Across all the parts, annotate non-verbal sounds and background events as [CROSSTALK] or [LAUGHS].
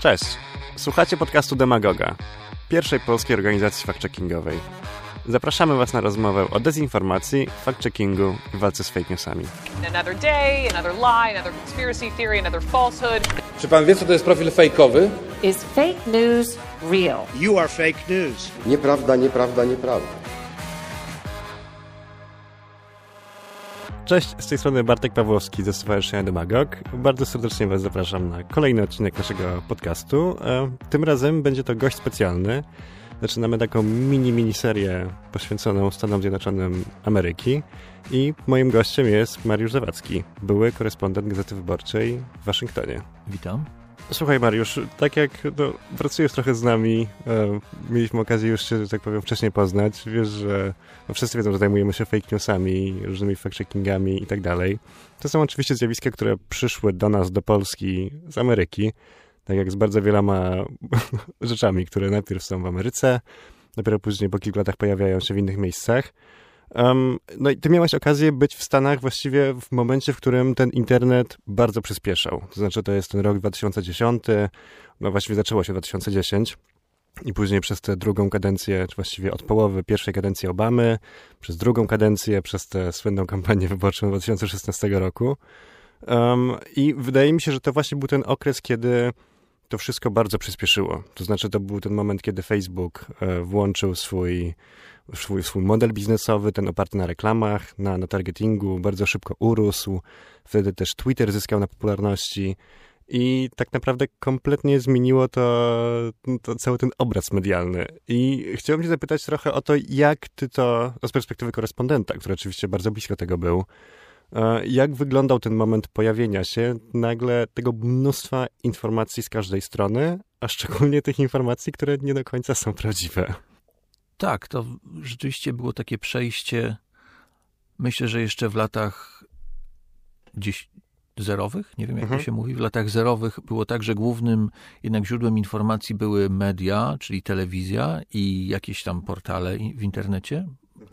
Cześć. Słuchacie podcastu Demagoga, pierwszej polskiej organizacji fact-checkingowej. Zapraszamy Was na rozmowę o dezinformacji, fact-checkingu i walce z fake newsami. Another day, another lie, another conspiracy theory, another falsehood. Czy pan wie, co to jest profil fejkowy? Is fake news real? You are fake news. Nieprawda, nieprawda, nieprawda. Cześć, z tej strony Bartek Pawłowski ze Stowarzyszenia Demagog. Bardzo serdecznie Was zapraszam na kolejny odcinek naszego podcastu. E, Tym razem będzie to gość specjalny. Zaczynamy taką mini, mini serię poświęconą Stanom Zjednoczonym Ameryki. I moim gościem jest Mariusz Zawadzki, były korespondent Gazety Wyborczej w Waszyngtonie. Witam. Słuchaj Mariusz, tak jak no, pracujesz trochę z nami, e, mieliśmy okazję już się, że tak powiem, wcześniej poznać. Wiesz, że no, wszyscy wiedzą, że zajmujemy się fake newsami, różnymi fact-checkingami i tak dalej. To są oczywiście zjawiska, które przyszły do nas, do Polski z Ameryki, tak jak z bardzo wieloma [LAUGHS] rzeczami, które najpierw są w Ameryce, dopiero później po kilku latach pojawiają się w innych miejscach. Um, no i ty miałeś okazję być w Stanach właściwie w momencie, w którym ten internet bardzo przyspieszał. To znaczy to jest ten rok 2010, no właściwie zaczęło się 2010 i później przez tę drugą kadencję, czy właściwie od połowy pierwszej kadencji Obamy, przez drugą kadencję, przez tę słynną kampanię wyborczą 2016 roku. Um, I wydaje mi się, że to właśnie był ten okres, kiedy to wszystko bardzo przyspieszyło. To znaczy to był ten moment, kiedy Facebook e, włączył swój swój, swój model biznesowy, ten oparty na reklamach, na, na targetingu, bardzo szybko urósł. Wtedy też Twitter zyskał na popularności i tak naprawdę kompletnie zmieniło to, to cały ten obraz medialny. I chciałbym cię zapytać trochę o to, jak ty to, z perspektywy korespondenta, który oczywiście bardzo blisko tego był, e, jak wyglądał ten moment pojawienia się nagle tego mnóstwa informacji z każdej strony, a szczególnie tych informacji, które nie do końca są prawdziwe. Tak, to rzeczywiście było takie przejście. Myślę, że jeszcze w latach gdzieś zerowych, nie wiem jak Mhm. to się mówi, w latach zerowych było tak, że głównym jednak źródłem informacji były media, czyli telewizja i jakieś tam portale w internecie,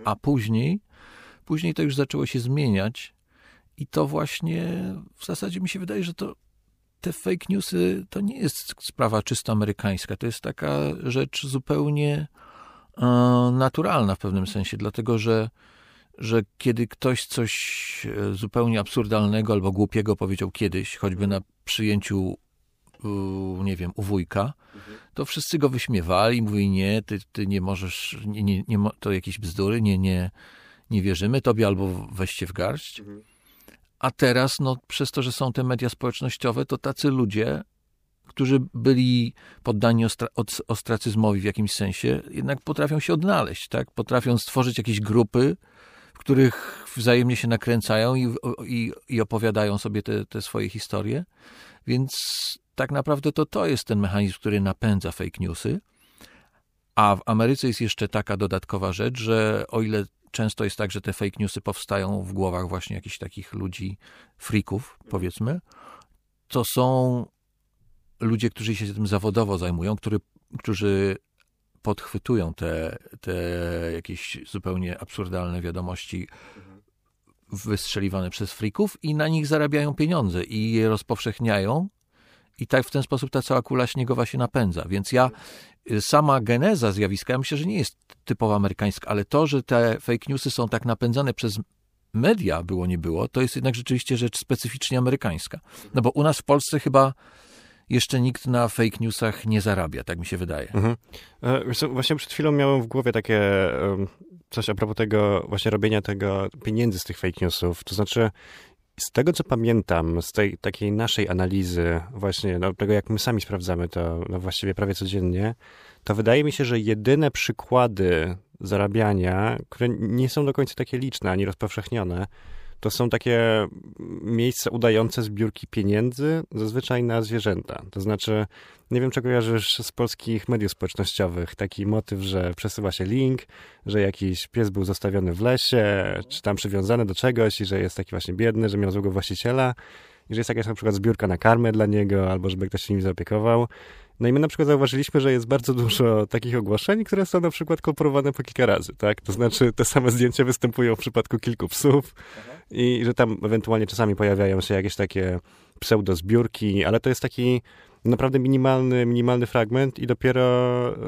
a później, później to już zaczęło się zmieniać i to właśnie w zasadzie mi się wydaje, że to te fake newsy to nie jest sprawa czysto amerykańska, to jest taka rzecz zupełnie naturalna w pewnym sensie, dlatego że, że kiedy ktoś coś e, zupełnie absurdalnego albo głupiego powiedział kiedyś, choćby na przyjęciu, nie wiem, u wujka, to wszyscy go wyśmiewali, mówili, nie, ty, ty nie możesz, nie, nie, nie, to jakieś bzdury, nie, nie, nie wierzymy tobie albo weźcie w garść. A teraz, no, przez to, że są te media społecznościowe, to tacy ludzie, którzy byli poddani ostra- ostracyzmowi w jakimś sensie, jednak potrafią się odnaleźć, tak? Potrafią stworzyć jakieś grupy, w których wzajemnie się nakręcają i, i, i opowiadają sobie te, te swoje historie. Więc tak naprawdę to to jest ten mechanizm, który napędza fake newsy. A w Ameryce jest jeszcze taka dodatkowa rzecz, że o ile często jest tak, że te fake newsy powstają w głowach właśnie jakichś takich ludzi, freaków, powiedzmy, to są ludzie, którzy się tym zawodowo zajmują, który, którzy podchwytują te, te jakieś zupełnie absurdalne wiadomości wystrzeliwane przez frików i na nich zarabiają pieniądze i je rozpowszechniają i tak w ten sposób ta cała kula śniegowa się napędza. Więc ja, sama geneza zjawiska, ja myślę, że nie jest typowo amerykańska, ale to, że te fake newsy są tak napędzane przez media, było nie było, to jest jednak rzeczywiście rzecz specyficznie amerykańska. No bo u nas w Polsce chyba jeszcze nikt na fake newsach nie zarabia, tak mi się wydaje. Mhm. E, Właśnie przed chwilą miałem w głowie takie coś a propos tego, właśnie robienia tego pieniędzy z tych fake newsów. To znaczy, z tego co pamiętam, z tej takiej naszej analizy, właśnie no, tego jak my sami sprawdzamy to no, właściwie prawie codziennie, to wydaje mi się, że jedyne przykłady zarabiania, które nie są do końca takie liczne ani rozpowszechnione, to są takie miejsca udające zbiórki pieniędzy, zazwyczaj na zwierzęta. To znaczy, nie wiem, czy kojarzysz z polskich mediów społecznościowych taki motyw, że przesyła się link, że jakiś pies był zostawiony w lesie, czy tam przywiązany do czegoś i że jest taki właśnie biedny, że miał złego właściciela i że jest jakaś na przykład zbiórka na karmę dla niego, albo żeby ktoś się nim zaopiekował. No i my na przykład zauważyliśmy, że jest bardzo dużo takich ogłoszeń, które są na przykład kolporowane po kilka razy, tak? To znaczy te same zdjęcia występują w przypadku kilku psów i że tam ewentualnie czasami pojawiają się jakieś takie pseudozbiórki, ale to jest taki naprawdę minimalny, minimalny fragment i dopiero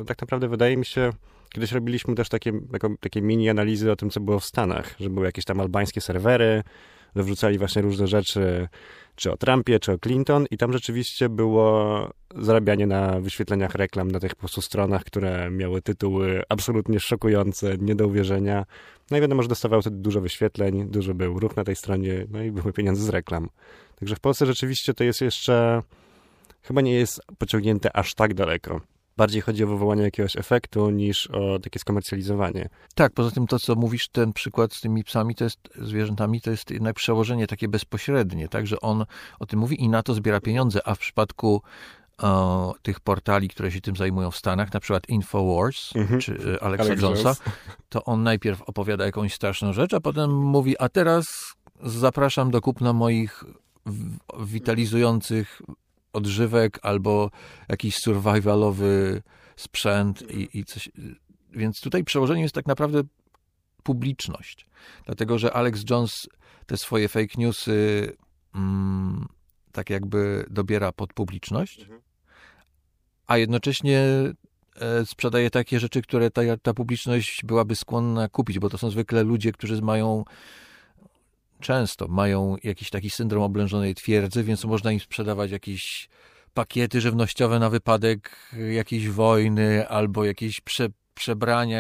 e, tak naprawdę wydaje mi się, kiedyś robiliśmy też takie, takie mini analizy o tym, co było w Stanach, że były jakieś tam albańskie serwery, że wrzucali właśnie różne rzeczy, czy o Trumpie, czy o Clinton i tam rzeczywiście było zarabianie na wyświetleniach reklam na tych po prostu stronach, które miały tytuły absolutnie szokujące, nie do uwierzenia. No i wiadomo, że dostawały wtedy dużo wyświetleń, dużo był ruch na tej stronie, no i były pieniądze z reklam. Także w Polsce rzeczywiście to jest jeszcze, chyba nie jest pociągnięte aż tak daleko. Bardziej chodzi o wywołanie jakiegoś efektu niż o takie skomercjalizowanie. Tak, poza tym to, co mówisz, ten przykład z tymi psami, to jest zwierzętami, to jest jednak przełożenie takie bezpośrednie, tak, że on o tym mówi i na to zbiera pieniądze, a w przypadku o, tych portali, które się tym zajmują w Stanach, na przykład Infowars Mhm. czy e, Alexa Alex Jonesa, Jones. to on najpierw opowiada jakąś straszną rzecz, a potem mówi, a teraz zapraszam do kupna moich w- witalizujących odżywek albo jakiś survivalowy sprzęt i, i coś. Więc tutaj przełożeniem jest tak naprawdę publiczność. Dlatego, że Alex Jones te swoje fake newsy mm, tak jakby dobiera pod publiczność, a jednocześnie e, sprzedaje takie rzeczy, które ta, ta publiczność byłaby skłonna kupić, bo to są zwykle ludzie, którzy mają często mają jakiś taki syndrom oblężonej twierdzy, więc można im sprzedawać jakieś pakiety żywnościowe na wypadek jakiejś wojny albo jakieś prze, przebrania,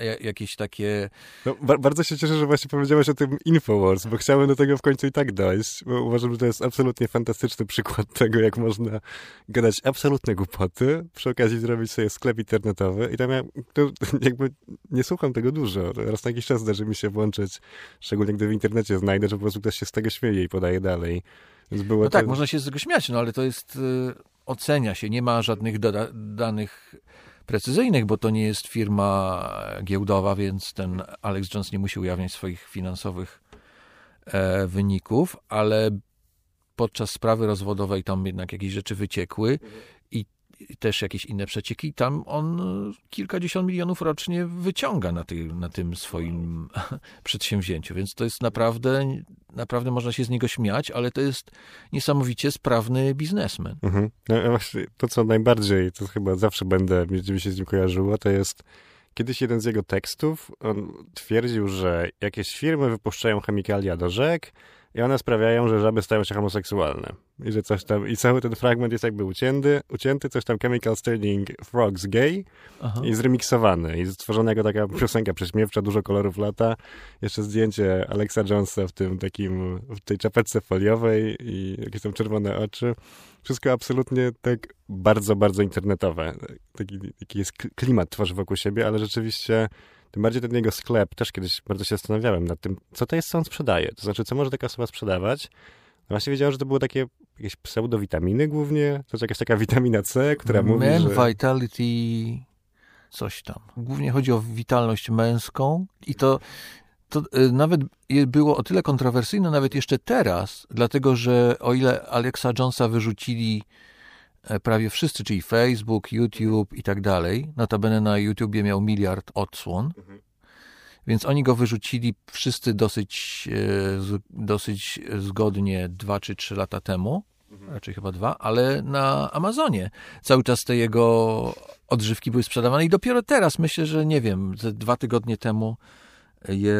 ja- jakieś takie No, ba- bardzo się cieszę, że właśnie powiedziałeś o tym Infowars, bo chciałem do tego w końcu i tak dojść, bo uważam, że to jest absolutnie fantastyczny przykład [LAUGHS] tego, jak można gadać absolutne głupoty, przy okazji zrobić sobie sklep internetowy i tam ja to, [LAUGHS] jakby nie słucham tego dużo. Raz na jakiś czas zdarzy mi się włączyć, szczególnie gdy w internecie znajdę, że po prostu ktoś się z tego śmieje i podaje dalej. No tak, można się z tego śmiać, no ale to jest, y, ocenia się, nie ma żadnych danych precyzyjnych, bo to nie jest firma giełdowa, więc ten Alex Jones nie musi ujawniać swoich finansowych e, wyników, ale podczas sprawy rozwodowej tam jednak jakieś rzeczy wyciekły też jakieś inne przecieki. Tam on kilkadziesiąt milionów rocznie wyciąga na, ty, na tym swoim [LAUGHS] przedsięwzięciu, więc to jest naprawdę, naprawdę można się z niego śmiać, ale to jest niesamowicie sprawny biznesmen. Mhm. No a właśnie to, co najbardziej, to chyba zawsze będę, mi się z nim kojarzyło, to jest kiedyś jeden z jego tekstów, on twierdził, że jakieś firmy wypuszczają chemikalia do rzek i one sprawiają, że żaby stają się homoseksualne. I że coś tam, i cały ten fragment jest jakby ucięty, ucięty coś tam chemicals turning frogs gay Aha. i zremiksowany i stworzona jako taka piosenka prześmiewcza, dużo kolorów lata. Jeszcze zdjęcie Alexa Jonesa w tym takim, w tej czapeczce foliowej i jakieś tam czerwone oczy. Wszystko absolutnie tak bardzo, bardzo internetowe. Taki, taki jest klimat tworzy wokół siebie, ale rzeczywiście tym bardziej ten jego sklep, też kiedyś bardzo się zastanawiałem nad tym, co to jest, co on sprzedaje. To znaczy, co może taka osoba sprzedawać. No właśnie wiedziałem, że to były takie jakieś pseudowitaminy głównie, to jest jakaś taka witamina C, która mówi, Men że... Vitality coś tam. Głównie chodzi o witalność męską i to, to y, nawet było o tyle kontrowersyjne, nawet jeszcze teraz, dlatego że o ile Alexa Jonesa wyrzucili e, prawie wszyscy, czyli Facebook, YouTube i tak dalej, notabene na YouTubie miał miliard odsłon, więc oni go wyrzucili wszyscy dosyć, e, dosyć zgodnie dwa czy trzy lata temu, raczej chyba dwa, ale na Amazonie cały czas te jego odżywki były sprzedawane i dopiero teraz, myślę, że nie wiem, ze dwa tygodnie temu je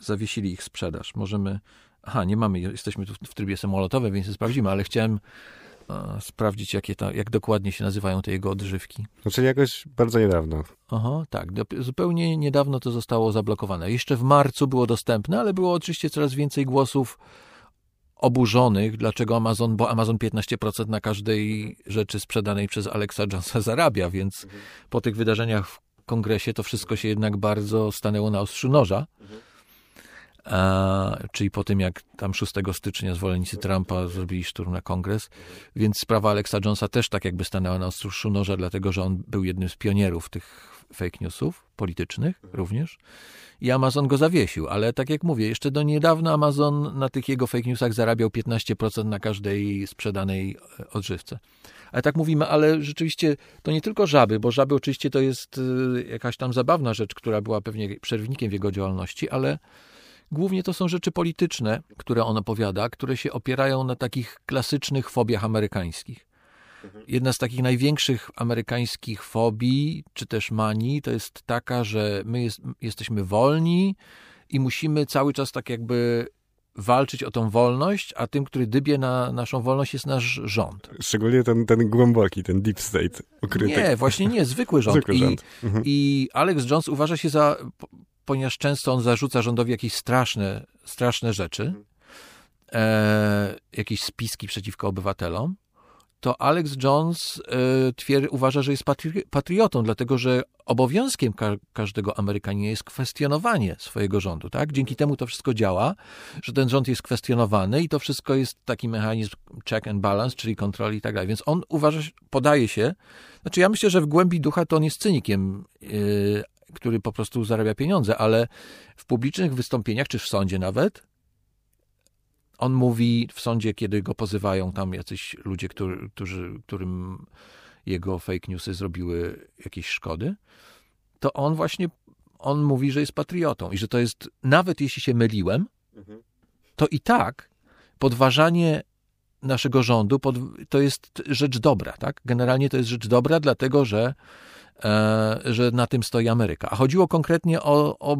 zawiesili ich sprzedaż. Możemy, aha, nie mamy, jesteśmy tu w- trybie samolotowym, więc sprawdzimy, ale chciałem sprawdzić, jakie ta, jak dokładnie się nazywają te jego odżywki. Znaczy jakoś bardzo niedawno. Aha, tak. Zupełnie niedawno to zostało zablokowane. Jeszcze w marcu było dostępne, ale było oczywiście coraz więcej głosów oburzonych, dlaczego Amazon, bo Amazon 15% na każdej rzeczy sprzedanej przez Alexa Jonesa zarabia, więc po tych wydarzeniach w kongresie to wszystko się jednak bardzo stanęło na ostrzu noża. A, czyli po tym, jak tam 6 stycznia zwolennicy Trumpa zrobili szturm na kongres, więc sprawa Alexa Jonesa też tak jakby stanęła na ostrzu noża, dlatego że on był jednym z pionierów tych fake newsów politycznych również i Amazon go zawiesił, ale tak jak mówię, jeszcze do niedawna Amazon na tych jego fake newsach zarabiał 15% na każdej sprzedanej e, odżywce. Ale tak mówimy, ale rzeczywiście to nie tylko żaby, bo żaby oczywiście to jest y, jakaś tam zabawna rzecz, która była pewnie przerwnikiem w jego działalności, ale głównie to są rzeczy polityczne, które on opowiada, które się opierają na takich klasycznych fobiach amerykańskich. Jedna z takich największych amerykańskich fobii, czy też manii, to jest taka, że my jest, jesteśmy wolni i musimy cały czas tak jakby walczyć o tą wolność, a tym, który dybie na naszą wolność jest nasz rząd. Szczególnie ten, ten głęboki, ten deep state ukryty. Nie, właśnie nie, zwykły rząd. Zwykły I, rząd. Mhm. I Alex Jones uważa się za, ponieważ często on zarzuca rządowi jakieś straszne, straszne rzeczy, e, jakieś spiski przeciwko obywatelom, to Alex Jones e, twier, uważa, że jest patri, patriotą, dlatego że obowiązkiem ka każdego Amerykanina jest kwestionowanie swojego rządu. Tak? Dzięki temu to wszystko działa, że ten rząd jest kwestionowany i to wszystko jest taki mechanizm check and balance, czyli kontroli i tak dalej. Więc on uważa, podaje się, znaczy ja myślę, że w głębi ducha to on jest cynikiem, yy, który po prostu zarabia pieniądze, ale w publicznych wystąpieniach, czy w sądzie nawet, on mówi w sądzie, kiedy go pozywają tam jacyś ludzie, którzy, którzy, którym jego fake newsy zrobiły jakieś szkody, to on właśnie, on mówi, że jest patriotą i że to jest, nawet jeśli się myliłem, to i tak podważanie naszego rządu pod, to jest rzecz dobra, tak? Generalnie to jest rzecz dobra, dlatego że, że na tym stoi Ameryka. A chodziło konkretnie o, o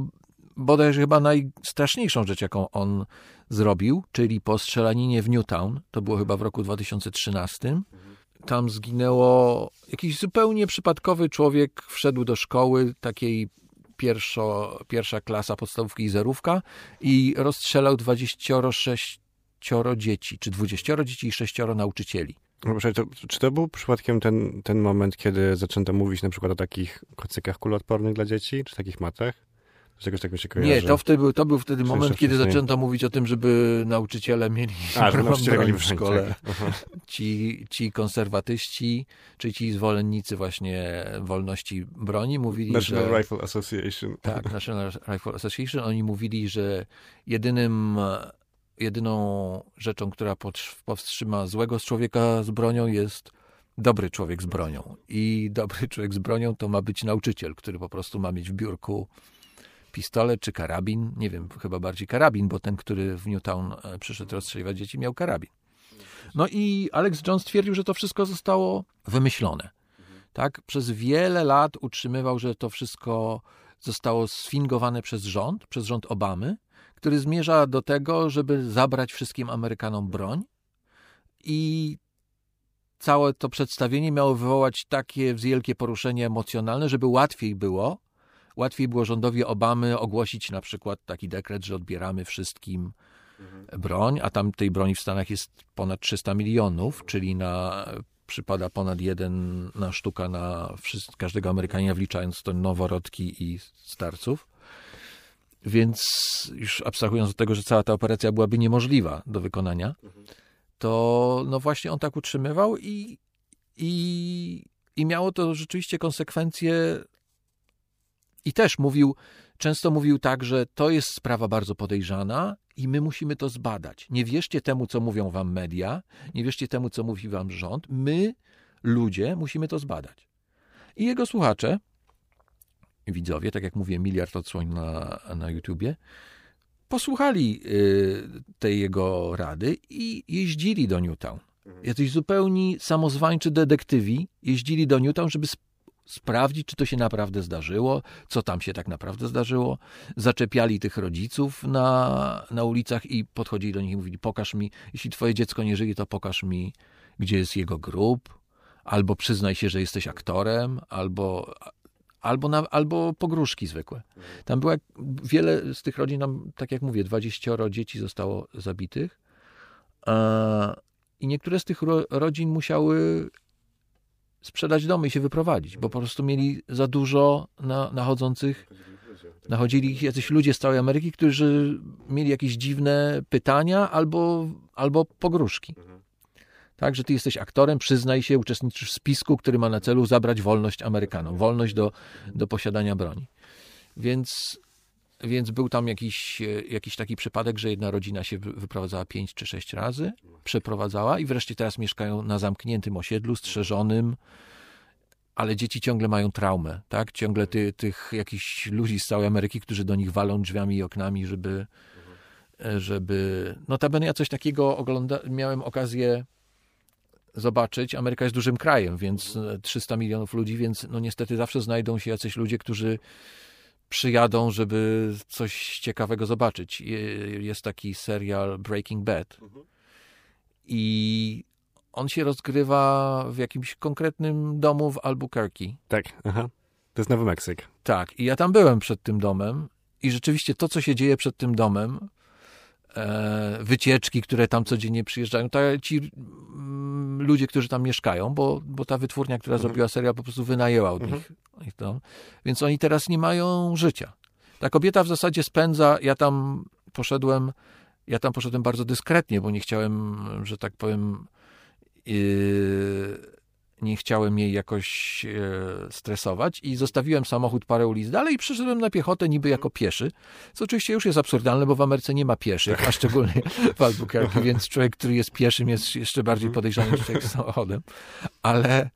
bodajże chyba najstraszniejszą rzecz, jaką on zrobił, czyli po strzelaninie w Newtown, to było chyba w roku 2013. Tam zginęło jakiś zupełnie przypadkowy człowiek, wszedł do szkoły takiej pierwszo, pierwsza klasa podstawówki i zerówka i rozstrzelał 26 dzieci, czy 20 dzieci i 6 nauczycieli. No, proszę, to, czy to był przypadkiem ten, ten moment, kiedy zaczęto mówić na przykład o takich kocykach kuloodpornych dla dzieci, czy takich matach? Jakoś tak mi się kojarzy. Nie, to, wtedy, był- to był wtedy moment, kiedy wcześniej? zaczęto mówić o tym, żeby nauczyciele mieli A, że [LAUGHS] nauczyciele w szkole. tak. Ci, ci konserwatyści, czy ci zwolennicy właśnie wolności broni mówili, National że... Rifle Association. Tak, National Rifle Association. Oni mówili, że jedynym, jedyną rzeczą, która powstrzyma złego z człowieka z bronią jest dobry człowiek z bronią. I dobry człowiek z bronią to ma być nauczyciel, który po prostu ma mieć w biurku pistolet czy karabin. Nie wiem, chyba bardziej karabin, bo ten, który w Newtown e, przyszedł rozstrzeliwać dzieci, miał karabin. No i Alex Jones twierdził, że to wszystko zostało wymyślone. Tak? Przez wiele lat utrzymywał, że to wszystko zostało sfingowane przez rząd, przez rząd Obamy, który zmierza do tego, żeby zabrać wszystkim Amerykanom broń i całe to przedstawienie miało wywołać takie wielkie poruszenie emocjonalne, żeby łatwiej było, łatwiej było rządowi Obamy ogłosić na przykład taki dekret, że odbieramy wszystkim broń, a tam tej broni w Stanach jest ponad 300 milionów, czyli na przypada ponad jeden na sztuka na wszys- każdego Amerykanina, wliczając to noworodki i starców. Więc już abstrahując od tego, że cała ta operacja byłaby niemożliwa do wykonania, to no właśnie on tak utrzymywał i, i, i miało to rzeczywiście konsekwencje. I też mówił, często mówił tak, że to jest sprawa bardzo podejrzana i my musimy to zbadać. Nie wierzcie temu, co mówią wam media, nie wierzcie temu, co mówi wam rząd. My, ludzie, musimy to zbadać. I jego słuchacze, widzowie, tak jak mówię, miliard odsłoń na, na YouTubie, posłuchali y, tej jego rady i jeździli do Newtown. Jacyś zupełni samozwańczy detektywi jeździli do Newtown, żeby sp- sprawdzić, czy to się naprawdę zdarzyło, co tam się tak naprawdę zdarzyło. Zaczepiali tych rodziców na, na ulicach i podchodzili do nich i mówili: Pokaż mi, jeśli twoje dziecko nie żyje, to pokaż mi, gdzie jest jego grób, albo przyznaj się, że jesteś aktorem, albo, albo, na, albo pogróżki zwykłe. Tam była wiele z tych rodzin, tam, tak jak mówię, 20 dzieci zostało zabitych. I niektóre z tych ro, rodzin musiały sprzedać domy i się wyprowadzić, bo po prostu mieli za dużo na, nachodzących. Nachodzili ich jacyś ludzie z całej Ameryki, którzy mieli jakieś dziwne pytania albo, albo pogróżki. Tak, że ty jesteś aktorem, przyznaj się, uczestniczysz w spisku, który ma na celu zabrać wolność Amerykanom, wolność do, do posiadania broni. Więc, więc był tam jakiś, e, jakiś taki przypadek, że jedna rodzina się wy- wyprowadzała pięć czy sześć razy, przeprowadzała i wreszcie teraz mieszkają na zamkniętym osiedlu, strzeżonym, ale dzieci ciągle mają traumę, tak? Ciągle ty, tych jakichś ludzi z całej Ameryki, którzy do nich walą drzwiami i oknami, żeby, e, żeby... Notabene ja coś takiego ogląda... miałem okazję zobaczyć, Ameryka jest dużym krajem, więc e, 300 milionów ludzi, więc no niestety zawsze znajdą się jacyś ludzie, którzy przyjadą, żeby coś ciekawego zobaczyć. Je- Jest taki serial Breaking Bad i on się rozgrywa w jakimś konkretnym domu w Albuquerque. Tak, aha. To jest Nowy Meksyk. Tak, i ja tam byłem przed tym domem i rzeczywiście to, co się dzieje przed tym domem, e, wycieczki, które tam codziennie przyjeżdżają, to ci mm, ludzie, którzy tam mieszkają, bo, bo ta wytwórnia, która zrobiła serial, po prostu wynajęła od nich ich dom, więc oni teraz nie mają życia. Ta kobieta w zasadzie spędza, ja tam poszedłem, ja tam poszedłem bardzo dyskretnie, bo nie chciałem, że tak powiem, yy, nie chciałem jej jakoś e, stresować i zostawiłem samochód parę ulic dalej i przyszedłem na piechotę niby jako pieszy, co oczywiście już jest absurdalne, bo w Ameryce nie ma pieszych, a szczególnie [LAUGHS] w Albuquerque, więc człowiek, który jest pieszym jest jeszcze bardziej podejrzany niż człowiek z samochodem, ale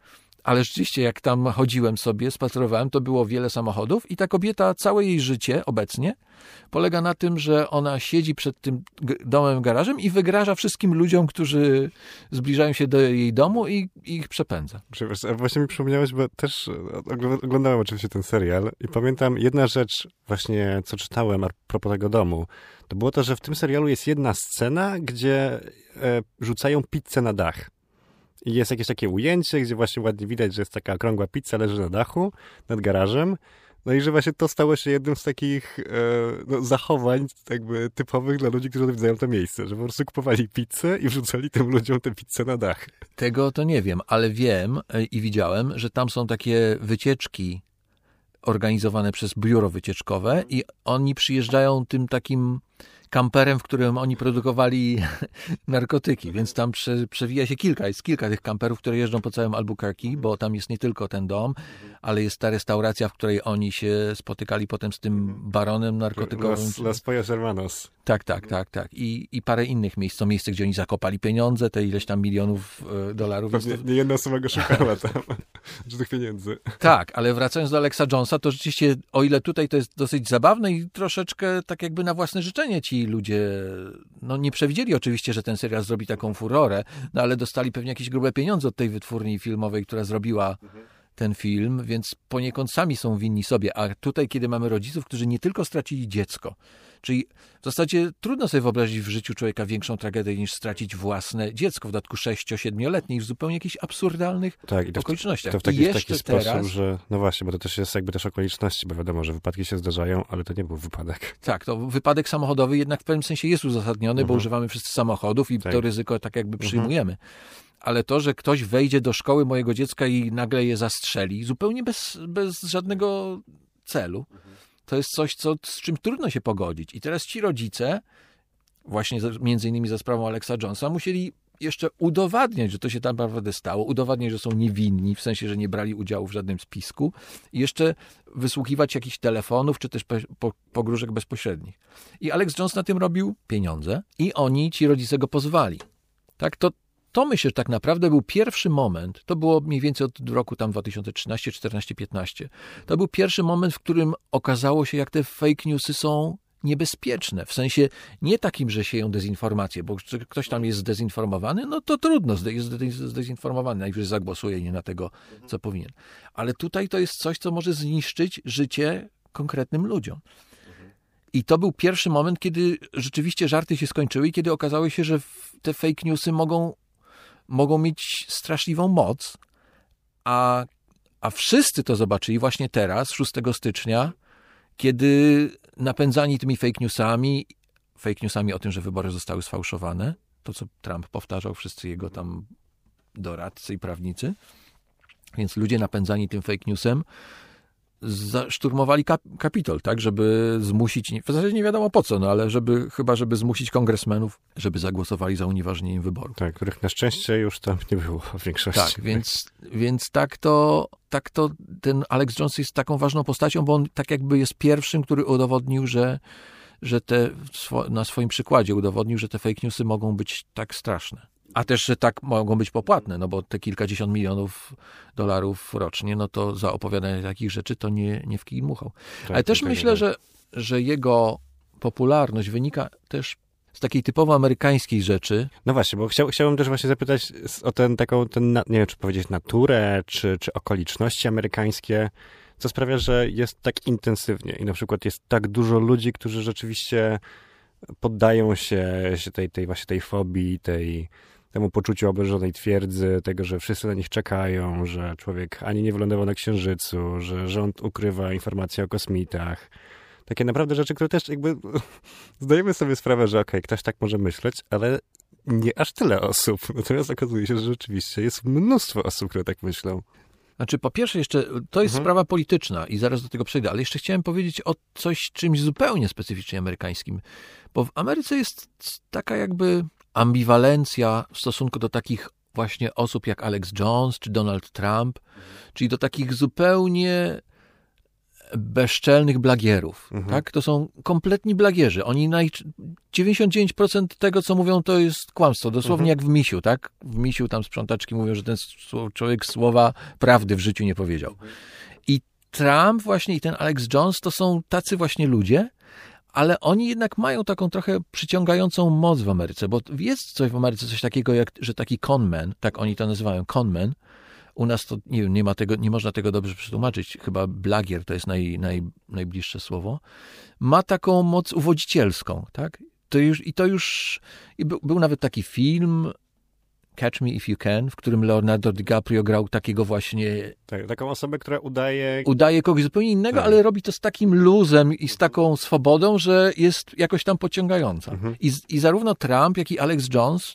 ale rzeczywiście, jak tam chodziłem sobie, spacerowałem, to było wiele samochodów i ta kobieta, całe jej życie obecnie polega na tym, że ona siedzi przed tym domem, garażem i wygraża wszystkim ludziom, którzy zbliżają się do jej domu i, i ich przepędza. Właśnie mi przypomniałeś, bo też e, ogl- oglądałem oczywiście ten serial i pamiętam jedna rzecz właśnie, co czytałem a propos tego domu, to było to, że w tym serialu jest jedna scena, gdzie e, rzucają pizzę na dach. Jest jakieś takie ujęcie, gdzie właśnie ładnie widać, że jest taka okrągła pizza, leży na dachu, nad garażem. No i że właśnie to stało się jednym z takich e, no, zachowań jakby typowych dla ludzi, którzy odwiedzają to miejsce, że po prostu kupowali pizzę i wrzucali tym ludziom tę pizzę na dach. Tego to nie wiem, ale wiem e, i widziałem, że tam są takie wycieczki organizowane przez biuro wycieczkowe i oni przyjeżdżają tym takim kamperem, w którym oni produkowali [LAUGHS] narkotyki, więc tam prze, przewija się kilka, jest kilka tych kamperów, które jeżdżą po całym Albuquerque, bo tam jest nie tylko ten dom, ale jest ta restauracja, w której oni się spotykali potem z tym baronem narkotykowym. Las, Las Pollas Hermanos. Tak, tak, tak, tak. I, I parę innych miejsc. To miejsce, gdzie oni zakopali pieniądze, te ileś tam milionów e, dolarów. Pewnie to, nie jedna osoba go szukała tam, [LAUGHS] tych pieniędzy. tak, ale wracając do Alexa Jonesa, to rzeczywiście, o ile tutaj to jest dosyć zabawne i troszeczkę tak jakby na własne życzenie ci ludzie, no nie przewidzieli oczywiście, że ten serial zrobi taką furorę, no ale dostali pewnie jakieś grube pieniądze od tej wytwórni filmowej, która zrobiła ten film, więc poniekąd sami są winni sobie. A tutaj, kiedy mamy rodziców, którzy nie tylko stracili dziecko, czyli w zasadzie trudno sobie wyobrazić w życiu człowieka większą tragedię niż stracić własne dziecko, w dodatku 6-7-letnie, w zupełnie jakichś absurdalnych Tak, i to w, okolicznościach. to w I taki, w jeszcze taki teraz, sposób, że no właśnie, bo to też jest jakby też okoliczności, bo wiadomo, że wypadki się zdarzają, ale to nie był wypadek. Tak, to wypadek samochodowy jednak w pewnym sensie jest uzasadniony, bo używamy wszyscy samochodów i Mhm. Tak. to ryzyko tak jakby przyjmujemy. Ale to, że ktoś wejdzie do szkoły mojego dziecka i nagle je zastrzeli, zupełnie bez, bez żadnego celu, to jest coś, co, z czym trudno się pogodzić. I teraz ci rodzice, właśnie za- między innymi za sprawą Alexa Jonesa, musieli jeszcze udowadniać, że to się tam naprawdę stało, udowadniać, że są niewinni, w sensie, że nie brali udziału w żadnym spisku i jeszcze wysłuchiwać jakichś telefonów, czy też pe- po, pogróżek bezpośrednich. I Alex Jones na tym robił pieniądze i oni, ci rodzice go pozwali. Tak, to, to myślę, że tak naprawdę był pierwszy moment, to było mniej więcej od roku tam 2013, 14, 15. To był pierwszy moment, w którym okazało się, jak te fake newsy są niebezpieczne. W sensie nie takim, że sieją dezinformację, bo czy ktoś tam jest zdezinformowany, no to trudno, jest zde- zdezinformowany, najwyżej zagłosuje nie na tego, co powinien. Ale tutaj to jest coś, co może zniszczyć życie konkretnym ludziom. I to był pierwszy moment, kiedy rzeczywiście żarty się skończyły i kiedy okazało się, że te fake newsy mogą, mogą mieć straszliwą moc, a, a wszyscy to zobaczyli właśnie teraz, 6 stycznia, kiedy napędzani tymi fake newsami, fake newsami o tym, że wybory zostały sfałszowane, to co Trump powtarzał, wszyscy jego tam doradcy i prawnicy, więc ludzie napędzani tym fake newsem zaszturmowali kap Kapitol, tak, żeby zmusić, w zasadzie nie wiadomo po co, no ale żeby, chyba żeby zmusić kongresmenów, żeby zagłosowali za unieważnieniem wyborów. Tak, których na szczęście już tam nie było w większości. Tak, więc, więc tak, to, tak to ten Alex Jones jest taką ważną postacią, bo on tak jakby jest pierwszym, który udowodnił, że, że te, na swoim przykładzie udowodnił, że te fake newsy mogą być tak straszne. A też, że tak mogą być popłatne, no bo te kilkadziesiąt milionów dolarów rocznie, no to za opowiadanie takich rzeczy to nie, nie w kij dmuchał. Tak, Ale też tak, myślę, tak. że, że jego popularność wynika też z takiej typowo amerykańskiej rzeczy. No właśnie, bo chciał, chciałbym też właśnie zapytać o ten taką, ten, nie wiem, czy powiedzieć naturę, czy, czy okoliczności amerykańskie, co sprawia, że jest tak intensywnie i na przykład jest tak dużo ludzi, którzy rzeczywiście poddają się, się tej, tej właśnie tej fobii, tej, temu poczuciu oblężonej twierdzy, tego, że wszyscy na nich czekają, że człowiek ani nie wylądował na Księżycu, że rząd ukrywa informacje o kosmitach. Takie naprawdę rzeczy, które też jakby [LAUGHS] zdajemy sobie sprawę, że okej, ktoś tak może myśleć, ale nie aż tyle osób. Natomiast okazuje się, że rzeczywiście jest mnóstwo osób, które tak myślą. Znaczy, po pierwsze, jeszcze to jest Mhm. sprawa polityczna i zaraz do tego przejdę, ale jeszcze chciałem powiedzieć o coś czymś zupełnie specyficznie amerykańskim, bo w Ameryce jest taka jakby ambiwalencja w stosunku do takich właśnie osób jak Alex Jones czy Donald Trump, czyli do takich zupełnie bezczelnych blagierów. Mhm. Tak? To są kompletni blagierzy. Oni naj... 99% tego, co mówią, to jest kłamstwo. Dosłownie jak w misiu, tak? W misiu tam sprzątaczki mówią, że ten człowiek słowa prawdy w życiu nie powiedział. I Trump właśnie i ten Alex Jones to są tacy właśnie ludzie, ale oni jednak mają taką trochę przyciągającą moc w Ameryce, bo jest coś w Ameryce, coś takiego jak, że taki conman, tak oni to nazywają, conman, u nas to nie nie ma tego, nie można tego dobrze przetłumaczyć, chyba blagier to jest naj, naj, najbliższe słowo, ma taką moc uwodzicielską, tak? To już, I to już, i był, był nawet taki film, Catch Me If You Can, w którym Leonardo DiCaprio grał takiego właśnie Tak, taką osobę, która udaje... udaje kogoś zupełnie innego, Tak. ale robi to z takim luzem i z taką swobodą, że jest jakoś tam pociągająca. Mhm. I, I zarówno Trump, jak i Alex Jones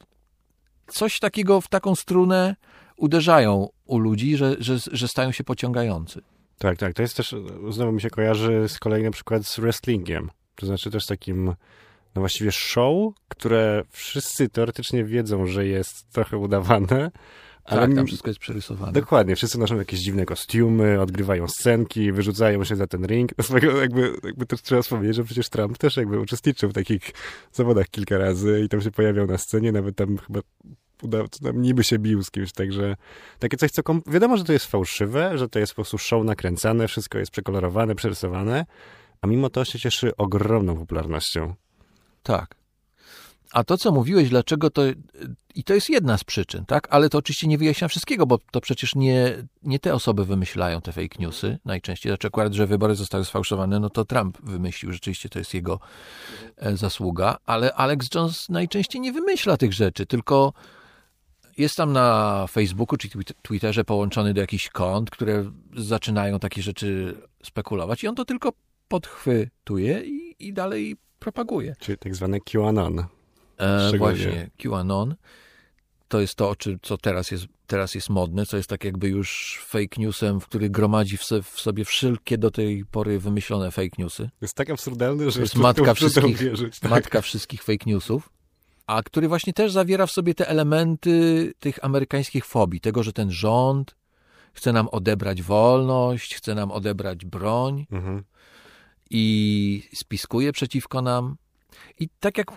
coś takiego w taką strunę uderzają u ludzi, że, że, że stają się pociągający. Tak, tak. To jest też, znowu mi się kojarzy z kolei na przykład z wrestlingiem. To znaczy też takim, no właściwie show, które wszyscy teoretycznie wiedzą, że jest trochę udawane, ale tak, tam wszystko jest przerysowane. Dokładnie, wszyscy noszą jakieś dziwne kostiumy, odgrywają scenki, wyrzucają się za ten ring. [LAUGHS] Swego jakby, jakby też trzeba wspomnieć, że przecież Trump też jakby uczestniczył w takich zawodach kilka razy i tam się pojawiał na scenie, nawet tam chyba udało, tam niby się bił z kimś, także takie coś, co wiadomo, że to jest fałszywe, że to jest po prostu show nakręcane, wszystko jest przekolorowane, przerysowane, a mimo to się cieszy ogromną popularnością. Tak. A to, co mówiłeś, dlaczego to. I to jest jedna z przyczyn, tak? Ale to oczywiście nie wyjaśnia wszystkiego, bo to przecież nie, nie te osoby wymyślają te fake newsy najczęściej. Znaczy, akurat, że wybory zostały sfałszowane, no to Trump wymyślił, rzeczywiście to jest jego e, zasługa, ale Alex Jones najczęściej nie wymyśla tych rzeczy, tylko jest tam na Facebooku czy Twit- Twitterze połączony do jakichś kont, które zaczynają takie rzeczy spekulować i on to tylko podchwytuje i, i dalej propaguje. Czyli tak zwane QAnon. E, właśnie, QAnon. To jest to, co teraz jest, teraz jest modne, co jest tak jakby już fake newsem, w który gromadzi w, se, w sobie wszelkie do tej pory wymyślone fake newsy. Jest tak absurdalny, że To jest matka wszystkich, wierzyć. Tak. matka wszystkich fake newsów, a który właśnie też zawiera w sobie te elementy tych amerykańskich fobii, tego, że ten rząd chce nam odebrać wolność, chce nam odebrać broń, Mhm. I spiskuje przeciwko nam. I tak jak e,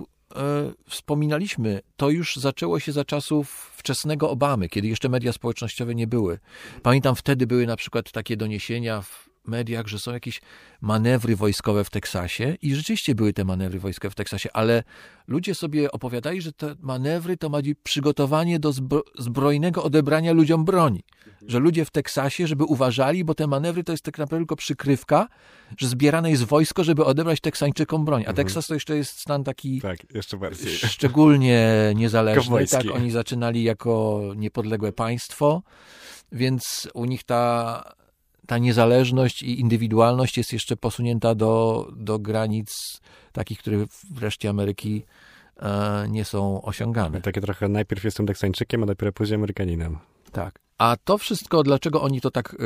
wspominaliśmy, to już zaczęło się za czasów wczesnego Obamy, kiedy jeszcze media społecznościowe nie były. Pamiętam wtedy były na przykład takie doniesienia w mediach, że są jakieś manewry wojskowe w Teksasie i rzeczywiście były te manewry wojskowe w Teksasie, ale ludzie sobie opowiadali, że te manewry to ma być przygotowanie do zbro zbrojnego odebrania ludziom broni. Że ludzie w Teksasie, żeby uważali, bo te manewry to jest tak naprawdę tylko przykrywka, że zbierane jest wojsko, żeby odebrać Teksańczykom broń. A Teksas to jeszcze jest stan taki Tak, szczególnie [LAUGHS] niezależny. Tak, oni zaczynali jako niepodległe państwo, więc u nich ta, ta niezależność i indywidualność jest jeszcze posunięta do, do granic takich, które w reszcie Ameryki e, nie są osiągane. Takie trochę najpierw jestem Teksańczykiem, a dopiero później Amerykaninem. Tak. A to wszystko, dlaczego oni to tak y,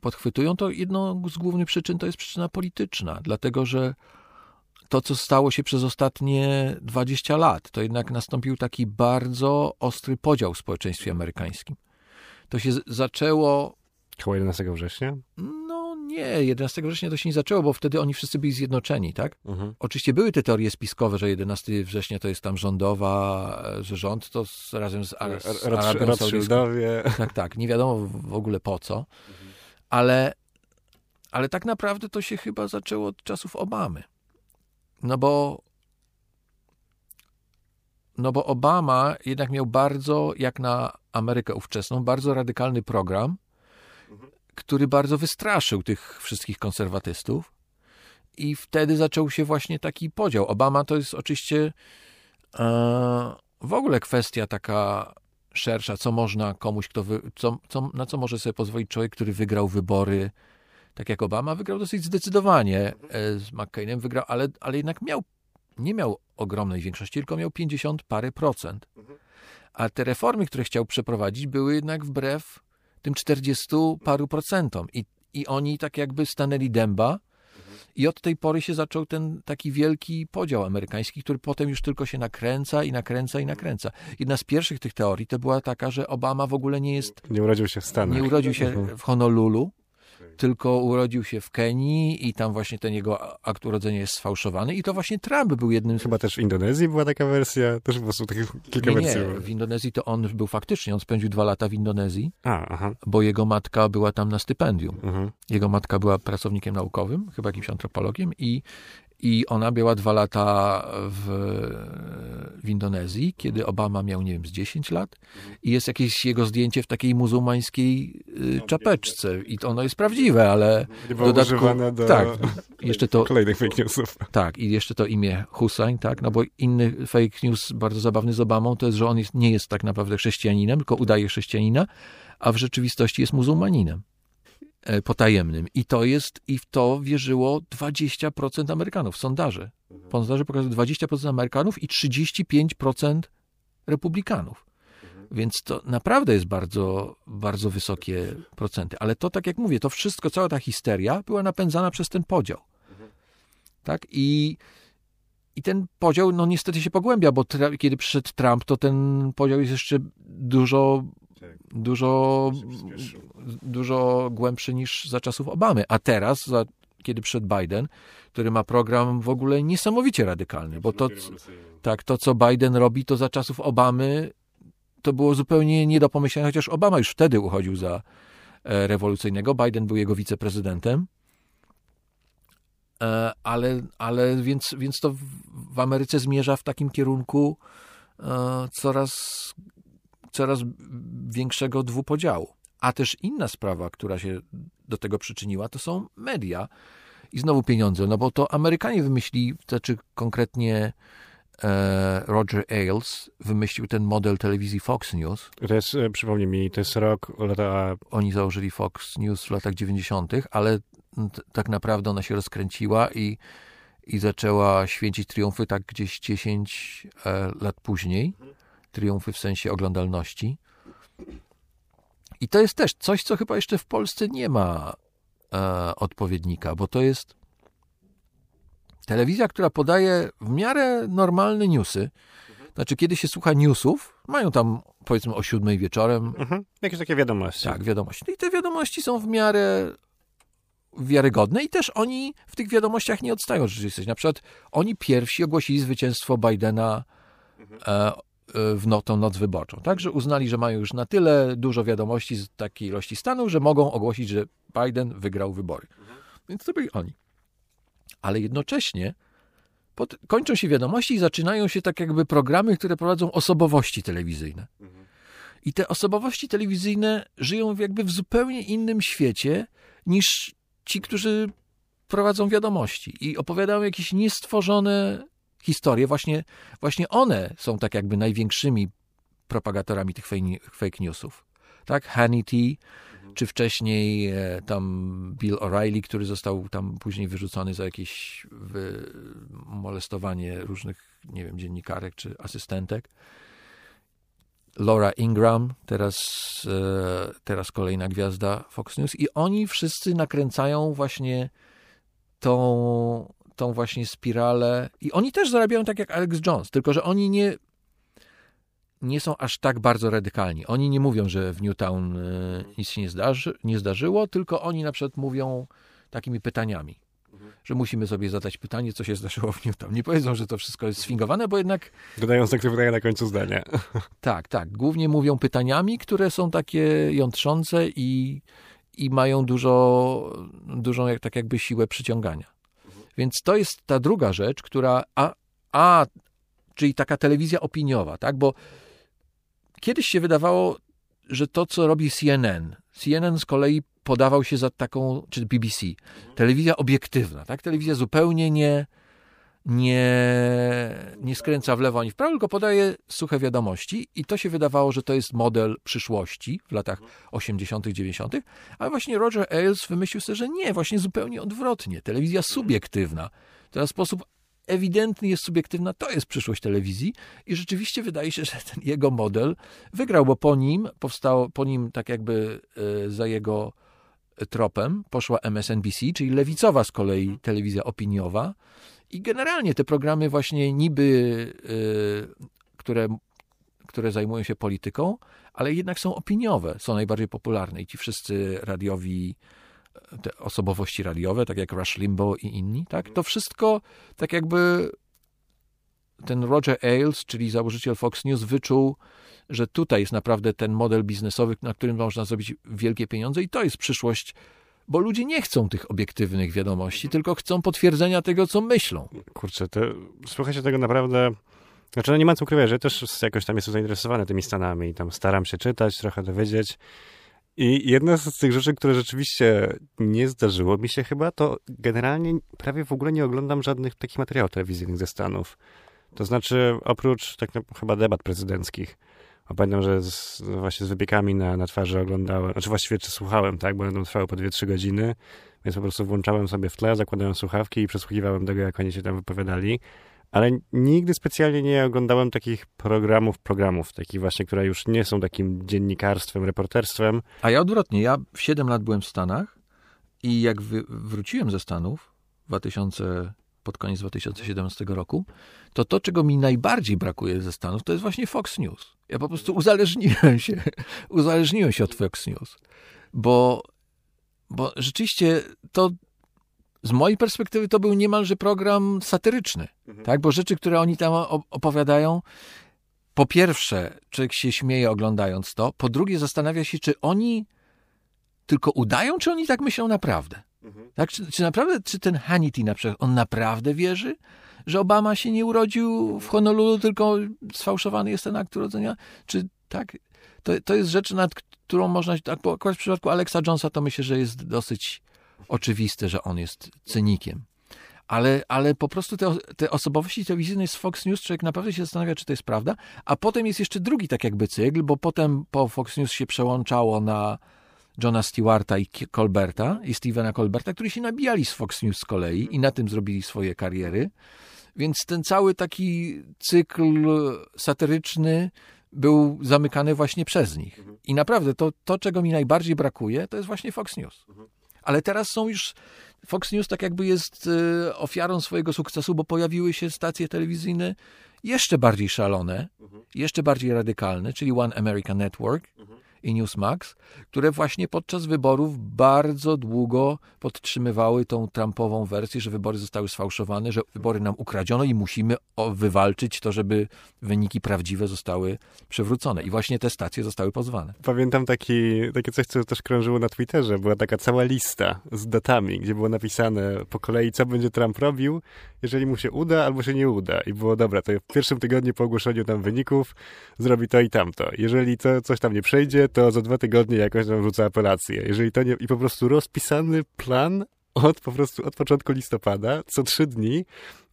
podchwytują, to jedną z głównych przyczyn to jest przyczyna polityczna, dlatego że to, co stało się przez ostatnie 20 lat, to jednak nastąpił taki bardzo ostry podział w społeczeństwie amerykańskim. To się zaczęło Koło 11 września? no nie, 11 września to się nie zaczęło, bo wtedy oni wszyscy byli zjednoczeni, tak? Mhm. Oczywiście były te teorie spiskowe, że 11 września to jest tam rządowa, że rząd to z, razem z, Ar- z Arabią Saudyjską. Tak, tak. Nie wiadomo w ogóle po co. Ale, ale tak naprawdę to się chyba zaczęło od czasów Obamy. No bo no bo Obama jednak miał bardzo, jak na Amerykę ówczesną, bardzo radykalny program, który bardzo wystraszył tych wszystkich konserwatystów. I wtedy zaczął się właśnie taki podział. Obama to jest oczywiście e, w ogóle kwestia taka szersza, co można komuś, kto wy, co, co, na co może sobie pozwolić człowiek, który wygrał wybory, tak jak Obama, wygrał dosyć zdecydowanie e, z McCainem, wygrał, ale, ale jednak miał, nie miał ogromnej większości, tylko miał 50 parę procent. A te reformy, które chciał przeprowadzić, były jednak wbrew tym 40 paru procentom. I, I oni tak jakby stanęli dęba. I od tej pory się zaczął ten taki wielki podział amerykański, który potem już tylko się nakręca i nakręca i nakręca. Jedna z pierwszych tych teorii to była taka, że Obama w ogóle nie jest, Nie urodził się w Stanach. nie urodził się w Honolulu, tylko urodził się w Kenii i tam właśnie ten jego akt urodzenia jest sfałszowany. I to właśnie Trump był jednym z Chyba też w Indonezji była taka wersja, też po prostu takich kilka nie, wersji nie, w Indonezji to on był faktycznie, on spędził dwa lata w Indonezji, A, aha. bo jego matka była tam na stypendium. Mhm. Jego matka była pracownikiem naukowym, chyba jakimś antropologiem i, i ona była dwa lata w, w Indonezji, kiedy Obama miał, nie wiem, z 10 lat. I jest jakieś jego zdjęcie w takiej muzułmańskiej y, czapeczce. i to ono jest prawdziwe, ale w dodatku... do Tak, jeszcze to... kolejnych fake newsów. Tak, i jeszcze to imię Hussein, tak, no bo inny fake news bardzo zabawny z Obamą to jest, że on jest, nie jest tak naprawdę chrześcijaninem, tylko udaje chrześcijanina, a w rzeczywistości jest muzułmaninem potajemnym. I to jest, i w to wierzyło 20% Amerykanów, sondaże. Sondaże pokazują 20% Amerykanów i 35% Republikanów. Więc to naprawdę jest bardzo, bardzo wysokie procenty. Ale to, tak jak mówię, to wszystko, cała ta histeria była napędzana przez ten podział. Tak? I, I ten podział, no niestety się pogłębia, bo tra- kiedy przyszedł Trump, to ten podział jest jeszcze dużo, dużo, dużo głębszy niż za czasów Obamy. A teraz, za, kiedy przyszedł Biden, który ma program w ogóle niesamowicie radykalny, bo to, tak, to co Biden robi, to za czasów Obamy to było zupełnie nie do pomyślenia, chociaż Obama już wtedy uchodził za e, rewolucyjnego. Biden był jego wiceprezydentem. E, ale, ale więc, więc to w, w Ameryce zmierza w takim kierunku e, coraz, coraz większego dwupodziału. A też inna sprawa, która się do tego przyczyniła, to są media i znowu pieniądze, no bo to Amerykanie wymyślili, to znaczy konkretnie e, Roger Ailes wymyślił ten model telewizji Fox News. To jest, e, przypomnij mi, to jest rok, lata... Oni założyli Fox News w latach 90., ale tak naprawdę ona się rozkręciła i, i zaczęła święcić triumfy tak gdzieś 10 e, lat później. Triumfy w sensie oglądalności. I to jest też coś, co chyba jeszcze w Polsce nie ma e, odpowiednika, bo to jest telewizja, która podaje w miarę normalne newsy. Znaczy, kiedy się słucha newsów, mają tam powiedzmy o siódmej wieczorem Mhm. Jakieś takie wiadomości. tak, wiadomości. No i te wiadomości są w miarę wiarygodne i też oni w tych wiadomościach nie odstają od rzeczywistości. Na przykład oni pierwsi ogłosili zwycięstwo Bidena e, e, w no, tą noc wyborczą. Także uznali, że mają już na tyle dużo wiadomości z takiej ilości stanów, że mogą ogłosić, że Biden wygrał wybory. Więc to byli oni. Ale jednocześnie pod, kończą się wiadomości i zaczynają się tak jakby programy, które prowadzą osobowości telewizyjne. I te osobowości telewizyjne żyją w jakby w zupełnie innym świecie niż ci, którzy prowadzą wiadomości i opowiadają jakieś niestworzone historie. Właśnie, właśnie one są tak jakby największymi propagatorami tych fake- newsów. Tak, Hannity, czy wcześniej e, tam Bill O'Reilly, który został tam później wyrzucony za jakieś molestowanie różnych, nie wiem, dziennikarek czy asystentek. Laura Ingram, teraz, e, teraz kolejna gwiazda Fox News i oni wszyscy nakręcają właśnie tą, tą właśnie spiralę i oni też zarabiają tak jak Alex Jones, tylko że oni nie nie są aż tak bardzo radykalni. Oni nie mówią, że w Newtown e, nic się nie, zdarzy, nie zdarzyło, tylko oni na przykład mówią takimi pytaniami. Że musimy sobie zadać pytanie, co się zdarzyło w Newtown. Nie powiedzą, że to wszystko jest sfingowane, bo jednak Dodają znak pytania na końcu zdania. [LAUGHS] tak, tak. Głównie mówią pytaniami, które są takie jątrzące i, i mają dużo, dużą jak, tak jakby siłę przyciągania. Więc to jest ta druga rzecz, która. A, a czyli taka telewizja opiniowa, tak? Bo kiedyś się wydawało, że to, co robi CNN, CNN z kolei podawał się za taką, czy BBC, telewizja obiektywna, tak? Telewizja zupełnie nie, nie, nie skręca w lewo ani w prawo, tylko podaje suche wiadomości i to się wydawało, że to jest model przyszłości w latach 80., 90., ale właśnie Roger Ailes wymyślił sobie, że nie, właśnie zupełnie odwrotnie. Telewizja subiektywna. Teraz sposób ewidentny jest subiektywna, to jest przyszłość telewizji i rzeczywiście wydaje się, że ten jego model wygrał, bo po nim powstało, po nim tak jakby e, za jego tropem poszła MSNBC, czyli lewicowa z kolei telewizja opiniowa i generalnie te programy właśnie niby, y, które, które zajmują się polityką, ale jednak są opiniowe, są najbardziej popularne. I ci wszyscy radiowi, te osobowości radiowe, tak jak Rush Limbaugh i inni, tak, to wszystko tak jakby ten Roger Ailes, czyli założyciel Fox News, wyczuł, że tutaj jest naprawdę ten model biznesowy, na którym można zrobić wielkie pieniądze i to jest przyszłość bo ludzie nie chcą tych obiektywnych wiadomości, tylko chcą potwierdzenia tego, co myślą. Kurczę, to słuchajcie tego naprawdę... Znaczy, no nie ma co ukrywać, że ja też jakoś tam jestem zainteresowany tymi Stanami i tam staram się czytać, trochę dowiedzieć. I jedna z tych rzeczy, które rzeczywiście nie zdarzyło mi się chyba, to generalnie prawie w ogóle nie oglądam żadnych takich materiałów telewizyjnych ze Stanów. To znaczy, oprócz tak no, chyba debat prezydenckich, a pamiętam, że z, no właśnie z wypiekami na, na twarzy oglądałem, znaczy właściwie czy słuchałem, tak, bo one trwały po 2-3 godziny, więc po prostu włączałem sobie w tle, zakładałem słuchawki i przesłuchiwałem tego, jak oni się tam wypowiadali. Ale nigdy specjalnie nie oglądałem takich programów, programów, takich właśnie, które już nie są takim dziennikarstwem, reporterstwem. A ja odwrotnie, ja w 7 lat byłem w Stanach i jak wróciłem ze Stanów w 2000 pod koniec 2017 roku, to to, czego mi najbardziej brakuje ze Stanów, to jest właśnie Fox News. Ja po prostu uzależniłem się, [LAUGHS] uzależniłem się od Fox News, bo, bo rzeczywiście to z mojej perspektywy to był niemalże program satyryczny, mhm. tak? Bo rzeczy, które oni tam opowiadają, po pierwsze, człowiek się śmieje oglądając to, po drugie zastanawia się, czy oni tylko udają, czy oni tak myślą naprawdę. Mhm. Tak, czy, czy, naprawdę, czy ten Hannity na przykład, on naprawdę wierzy, że Obama się nie urodził w Honolulu, tylko sfałszowany jest ten akt urodzenia? Czy tak? To, to jest rzecz, nad którą można, tak, akurat w przypadku Alexa Jonesa to myślę, że jest dosyć oczywiste, że on jest cynikiem. Ale, ale po prostu te, te osobowości telewizyjne z Fox News, człowiek naprawdę się zastanawia, czy to jest prawda. A potem jest jeszcze drugi tak jakby cykl, bo potem po Fox News się przełączało na Johna Stewarta i Colberta i Stevena Colberta, którzy się nabijali z Fox News z kolei i na tym zrobili swoje kariery. Więc ten cały taki cykl satyryczny był zamykany właśnie przez nich. I naprawdę to, to, czego mi najbardziej brakuje, to jest właśnie Fox News. Ale teraz są już. Fox News tak jakby jest e, ofiarą swojego sukcesu, bo pojawiły się stacje telewizyjne jeszcze bardziej szalone, jeszcze bardziej radykalne, czyli One American Network, i Newsmax, które właśnie podczas wyborów bardzo długo podtrzymywały tą Trumpową wersję, że wybory zostały sfałszowane, że wybory nam ukradziono i musimy wywalczyć to, żeby wyniki prawdziwe zostały przywrócone. I właśnie te stacje zostały pozwane. Pamiętam taki, takie coś, co też krążyło na Twitterze. Była taka cała lista z datami, gdzie było napisane po kolei, co będzie Trump robił, jeżeli mu się uda albo się nie uda. I było dobra, to w pierwszym tygodniu po ogłoszeniu tam wyników zrobi to i tamto. Jeżeli to coś tam nie przejdzie, to za dwa tygodnie jakoś tam rzuca apelację. Jeżeli to nie... I po prostu rozpisany plan od po prostu od początku listopada, co trzy dni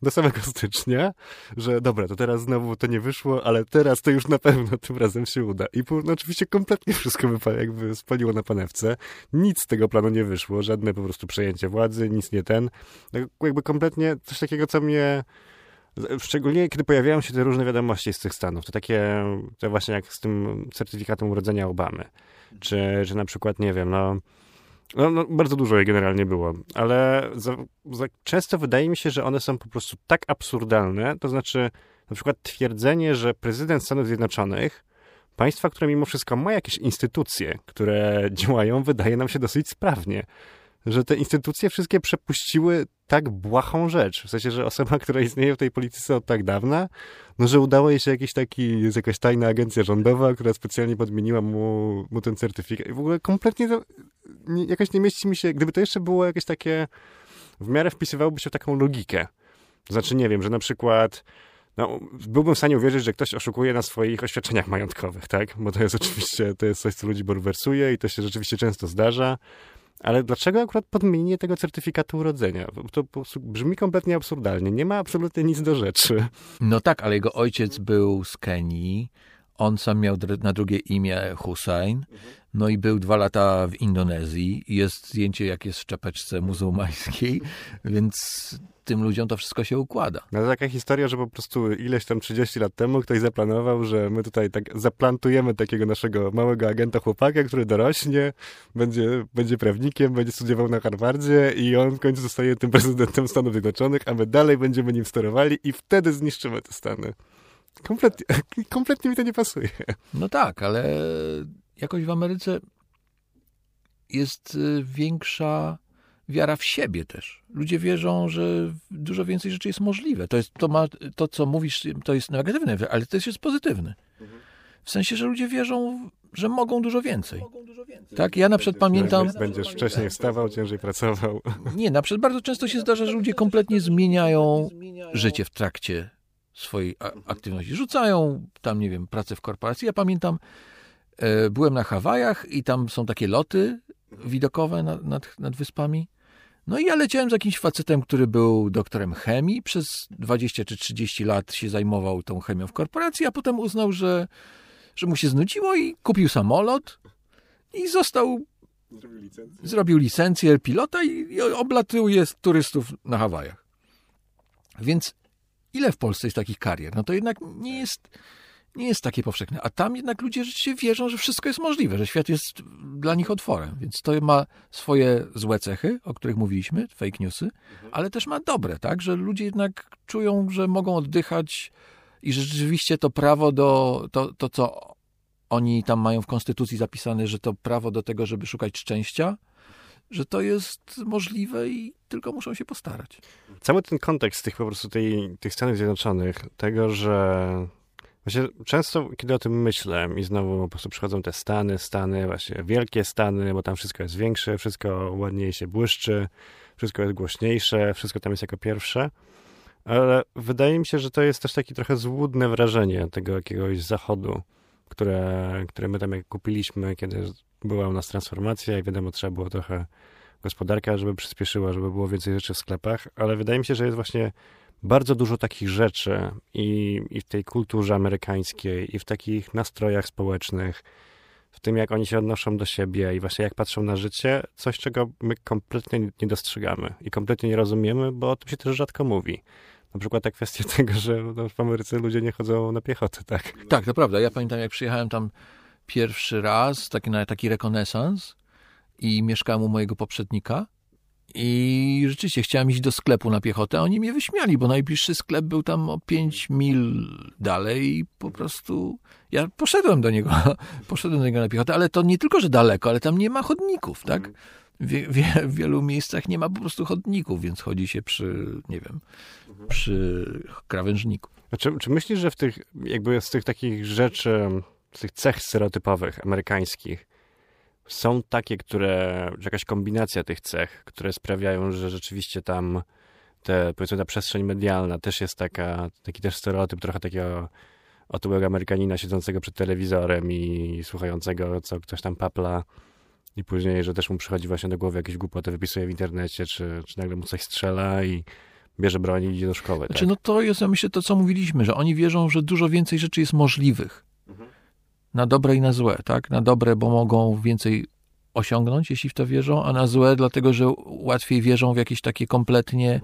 do samego [LAUGHS] stycznia, że dobra, to teraz znowu to nie wyszło, ale teraz to już na pewno tym razem się uda. I no, oczywiście kompletnie wszystko by jakby spaliło na panewce. Nic z tego planu nie wyszło, żadne po prostu przejęcie władzy, nic nie ten. No, jakby kompletnie coś takiego, co mnie Szczególnie kiedy pojawiają się te różne wiadomości z tych Stanów, to takie, to właśnie jak z tym certyfikatem urodzenia Obamy, czy, czy na przykład, nie wiem, no, no, no bardzo dużo je generalnie było, ale za, za często wydaje mi się, że one są po prostu tak absurdalne, to znaczy na przykład twierdzenie, że prezydent Stanów Zjednoczonych państwa, które mimo wszystko ma jakieś instytucje, które działają, wydaje nam się dosyć sprawnie że te instytucje wszystkie przepuściły tak błahą rzecz. W sensie, że osoba, [LAUGHS] która istnieje w tej polityce od tak dawna, no że udało jej się jakiś taki, jest jakaś tajna agencja rządowa, która specjalnie podmieniła mu, mu ten certyfikat. I w ogóle kompletnie to, nie, jakoś nie mieści mi się, gdyby to jeszcze było jakieś takie, w miarę wpisywałoby się w taką logikę. Znaczy, nie wiem, że na przykład no, byłbym w stanie uwierzyć, że ktoś oszukuje na swoich oświadczeniach majątkowych, tak? Bo to jest oczywiście, to jest coś, co ludzi bulwersuje i to się rzeczywiście często zdarza. Ale dlaczego akurat podmienienie tego certyfikatu urodzenia? To brzmi kompletnie absurdalnie. Nie ma absolutnie nic do rzeczy. No tak, ale jego ojciec był z Kenii, on sam miał na drugie imię Hussein, no i był dwa lata w Indonezji. Jest zdjęcie, jak jest w czapeczce muzułmańskiej, [LAUGHS] więc tym ludziom to wszystko się układa. No to taka historia, że po prostu ileś tam 30 lat temu ktoś zaplanował, że my tutaj tak zaplantujemy takiego naszego małego agenta chłopaka, który dorośnie, będzie, będzie prawnikiem, będzie studiował na Harvardzie i on w końcu zostaje tym prezydentem Stanów Zjednoczonych, a my dalej będziemy nim sterowali i wtedy zniszczymy te Stany. Kompletnie, [LAUGHS] kompletnie mi to nie pasuje. No tak, ale jakoś w Ameryce jest y, większa wiara w siebie też. Ludzie wierzą, że dużo więcej rzeczy jest możliwe. To, jest, to, ma, to co mówisz, to jest negatywne, ale to jest pozytywne. W sensie, że ludzie wierzą, że mogą dużo więcej. Tak, ja na przykład pamiętam... Będziesz wcześniej wstawał, ciężej pracował. Nie, na przykład bardzo często się zdarza, że ludzie kompletnie zmieniają życie w trakcie swojej aktywności. Rzucają tam, nie wiem, pracę w korporacji. Ja pamiętam, e, byłem na Hawajach i tam są takie loty widokowe nad, nad, nad wyspami. No i ja leciałem z jakimś facetem, który był doktorem chemii. Przez 20 czy 30 lat się zajmował tą chemią w korporacji, a potem uznał, że, że mu się znudziło i kupił samolot i został, zrobił licencję pilota i, i oblatuje turystów na Hawajach. Więc ile w Polsce jest takich karier? No to jednak nie jest, nie jest takie powszechne. A tam jednak ludzie rzeczywiście wierzą, że wszystko jest możliwe, że świat jest dla nich otworem. Więc to ma swoje złe cechy, o których mówiliśmy, fake newsy, ale też ma dobre, tak? Że ludzie jednak czują, że mogą oddychać i że rzeczywiście to prawo do, to, to co oni tam mają w konstytucji zapisane, że to prawo do tego, żeby szukać szczęścia, że to jest możliwe i tylko muszą się postarać. Cały ten kontekst tych po prostu tej, tych Stanów Zjednoczonych, tego, że właśnie często, kiedy o tym myślę i znowu po prostu przychodzą te Stany, Stany, właśnie wielkie Stany, bo tam wszystko jest większe, wszystko ładniej się błyszczy, wszystko jest głośniejsze, wszystko tam jest jako pierwsze, ale wydaje mi się, że to jest też takie trochę złudne wrażenie tego jakiegoś zachodu, które, które my tam jak kupiliśmy, kiedy była u nas transformacja i wiadomo, trzeba było trochę gospodarka, żeby przyspieszyła, żeby było więcej rzeczy w sklepach, ale wydaje mi się, że jest właśnie bardzo dużo takich rzeczy i, i w tej kulturze amerykańskiej, i w takich nastrojach społecznych, w tym jak oni się odnoszą do siebie i właśnie jak patrzą na życie, coś, czego my kompletnie nie dostrzegamy i kompletnie nie rozumiemy, bo o tym się też rzadko mówi. Na przykład ta kwestia [LAUGHS] tego, że w Ameryce ludzie nie chodzą na piechotę, tak? Tak, to prawda. Ja pamiętam, jak przyjechałem tam pierwszy raz, taki, na taki rekonesans i mieszkałem u mojego poprzednika i rzeczywiście chciałem iść do sklepu na piechotę, a oni mnie wyśmiali, bo najbliższy sklep był tam o 5 mil dalej i po prostu ja poszedłem do niego, [LAUGHS] poszedłem do niego na piechotę, ale to nie tylko, że daleko, ale tam nie ma chodników, tak? Wie, wie, w wielu miejscach nie ma po prostu chodników, więc chodzi się przy, nie wiem, przy krawężniku. A czy, czy myślisz, że w tych, jakby z tych takich rzeczy, z tych cech stereotypowych amerykańskich, są takie, które, czy jakaś kombinacja tych cech, które sprawiają, że rzeczywiście tam te, powiedzmy, ta przestrzeń medialna też jest taka, taki też stereotyp trochę takiego otyłego Amerykanina siedzącego przed telewizorem i słuchającego, co ktoś tam papla i później, że też mu przychodzi właśnie do głowy jakieś głupoty, wypisuje w internecie, czy, czy nagle mu coś strzela i bierze broń i idzie do szkoły. Znaczy, tak? no to jest, ja myślę, to co mówiliśmy, że oni wierzą, że dużo więcej rzeczy jest możliwych. Na dobre i na złe, tak? Na dobre, bo mogą więcej osiągnąć, jeśli w to wierzą, a na złe, dlatego że łatwiej wierzą w jakieś takie kompletnie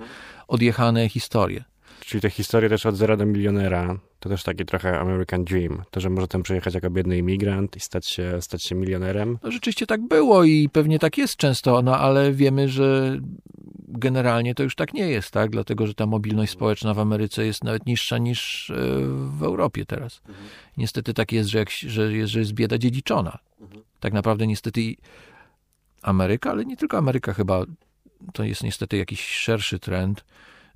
odjechane historie. Czyli te historie też od zera do milionera, to też taki trochę American Dream. To, że może tam przyjechać jako biedny imigrant i stać się, stać się milionerem. No, rzeczywiście tak było i pewnie tak jest często, no ale wiemy, że generalnie to już tak nie jest, tak? Dlatego, że ta mobilność społeczna w Ameryce jest nawet niższa niż e, w Europie teraz. Niestety tak jest, że, jak, że, jest, że jest bieda dziedziczona. Tak naprawdę niestety Ameryka, ale nie tylko Ameryka chyba, to jest niestety jakiś szerszy trend,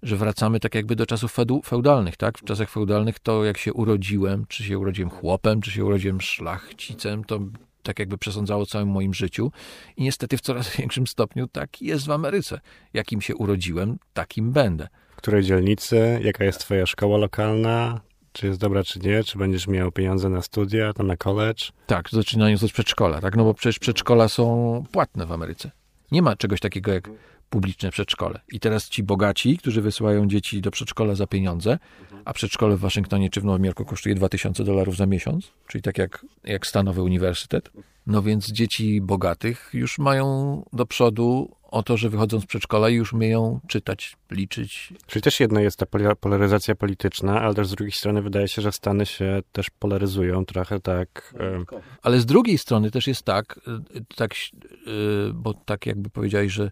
że wracamy tak jakby do czasów feudalnych, tak? W czasach feudalnych to jak się urodziłem, czy się urodziłem chłopem, czy się urodziłem szlachcicem, to tak jakby przesądzało całym moim życiu. I niestety w coraz [LAUGHS] większym stopniu tak jest w Ameryce. Jakim się urodziłem, takim będę. której dzielnicy, jaka jest twoja szkoła lokalna, czy jest dobra, czy nie, czy będziesz miał pieniądze na studia, tam na college. Tak, zaczynając od przedszkola, tak? No bo przecież przedszkola są płatne w Ameryce. Nie ma czegoś takiego jak publiczne przedszkole. I teraz ci bogaci, którzy wysyłają dzieci do przedszkola za pieniądze, a przedszkole w Waszyngtonie czy w Nowym Jorku kosztuje 2000 dolarów za miesiąc, czyli tak jak, jak stanowy uniwersytet, no więc dzieci bogatych już mają do przodu o to, że wychodzą z przedszkola i już umieją czytać, liczyć. Czyli też jedna jest ta polaryzacja polityczna, ale też z drugiej strony wydaje się, że Stany się też polaryzują trochę tak. e, Ale z drugiej strony też jest tak, y, tak y, bo tak jakby powiedziałeś, że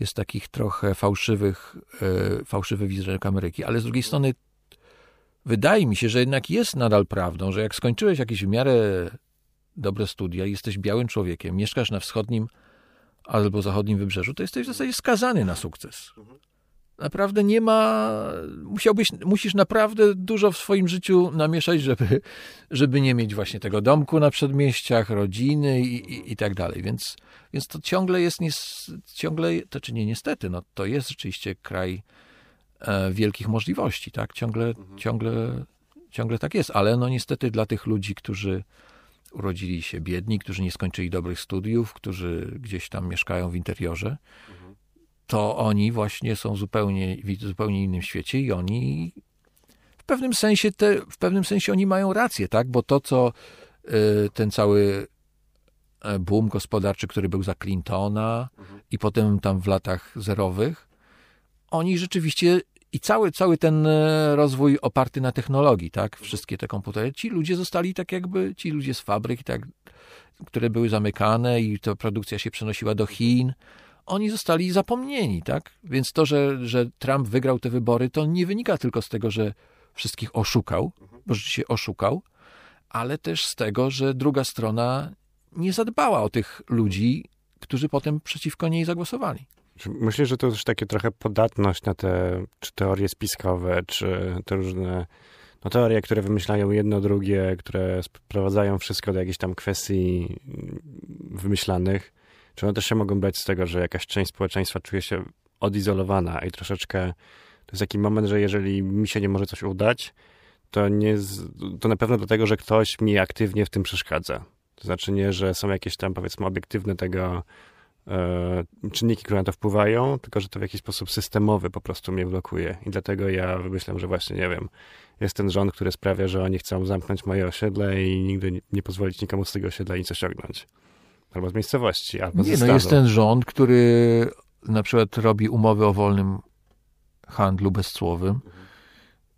jest takich trochę fałszywych, y, fałszywy wizerunek Ameryki, ale z drugiej strony wydaje mi się, że jednak jest nadal prawdą, że jak skończyłeś jakieś w miarę dobre studia, jesteś białym człowiekiem, mieszkasz na wschodnim albo zachodnim wybrzeżu, to jesteś w zasadzie skazany na sukces. Naprawdę nie ma. Musiałbyś, musisz naprawdę dużo w swoim życiu namieszać, żeby, żeby nie mieć właśnie tego domku na przedmieściach, rodziny i, i, i tak dalej. Więc, więc to ciągle jest, nies, ciągle, to czy nie niestety, no to jest rzeczywiście kraj e, wielkich możliwości, tak? Ciągle, ciągle, ciągle tak jest, ale no niestety dla tych ludzi, którzy urodzili się biedni, którzy nie skończyli dobrych studiów, którzy gdzieś tam mieszkają w interiorze, to oni właśnie są zupełnie w zupełnie innym świecie i oni w pewnym sensie te, w pewnym sensie oni mają rację, tak? Bo to, co y, ten cały e, boom gospodarczy, który był za Clintona i potem tam w latach zerowych, oni rzeczywiście i cały, cały ten e, rozwój oparty na technologii, tak? Wszystkie te komputery, ci ludzie zostali tak jakby, ci ludzie z fabryk, tak, które były zamykane i ta produkcja się przenosiła do Chin, oni zostali zapomnieni, tak? Więc to, że, że Trump wygrał te wybory, to nie wynika tylko z tego, że wszystkich oszukał, bo rzeczywiście oszukał, ale też z tego, że druga strona nie zadbała o tych ludzi, którzy potem przeciwko niej zagłosowali. Myślę, że to też takie trochę podatność na te czy teorie spiskowe, czy te różne no, teorie, które wymyślają jedno, drugie, które sprowadzają wszystko do jakichś tam kwestii wymyślanych. Czy one też się mogą brać z tego, że jakaś część społeczeństwa czuje się odizolowana i troszeczkę to jest taki moment, że jeżeli mi się nie może coś udać, to, nie to na pewno dlatego, że ktoś mi aktywnie w tym przeszkadza. To znaczy nie, że są jakieś tam powiedzmy obiektywne tego e, czynniki, które na to wpływają, tylko że to w jakiś sposób systemowy po prostu mnie blokuje. I dlatego ja wymyślam, że właśnie, nie wiem, jest ten rząd, który sprawia, że oni chcą zamknąć moje osiedle i nigdy nie pozwolić nikomu z tego osiedla nic osiągnąć. Albo z miejscowości, albo Nie, no jest ten rząd, który na przykład robi umowy o wolnym handlu bezcłowym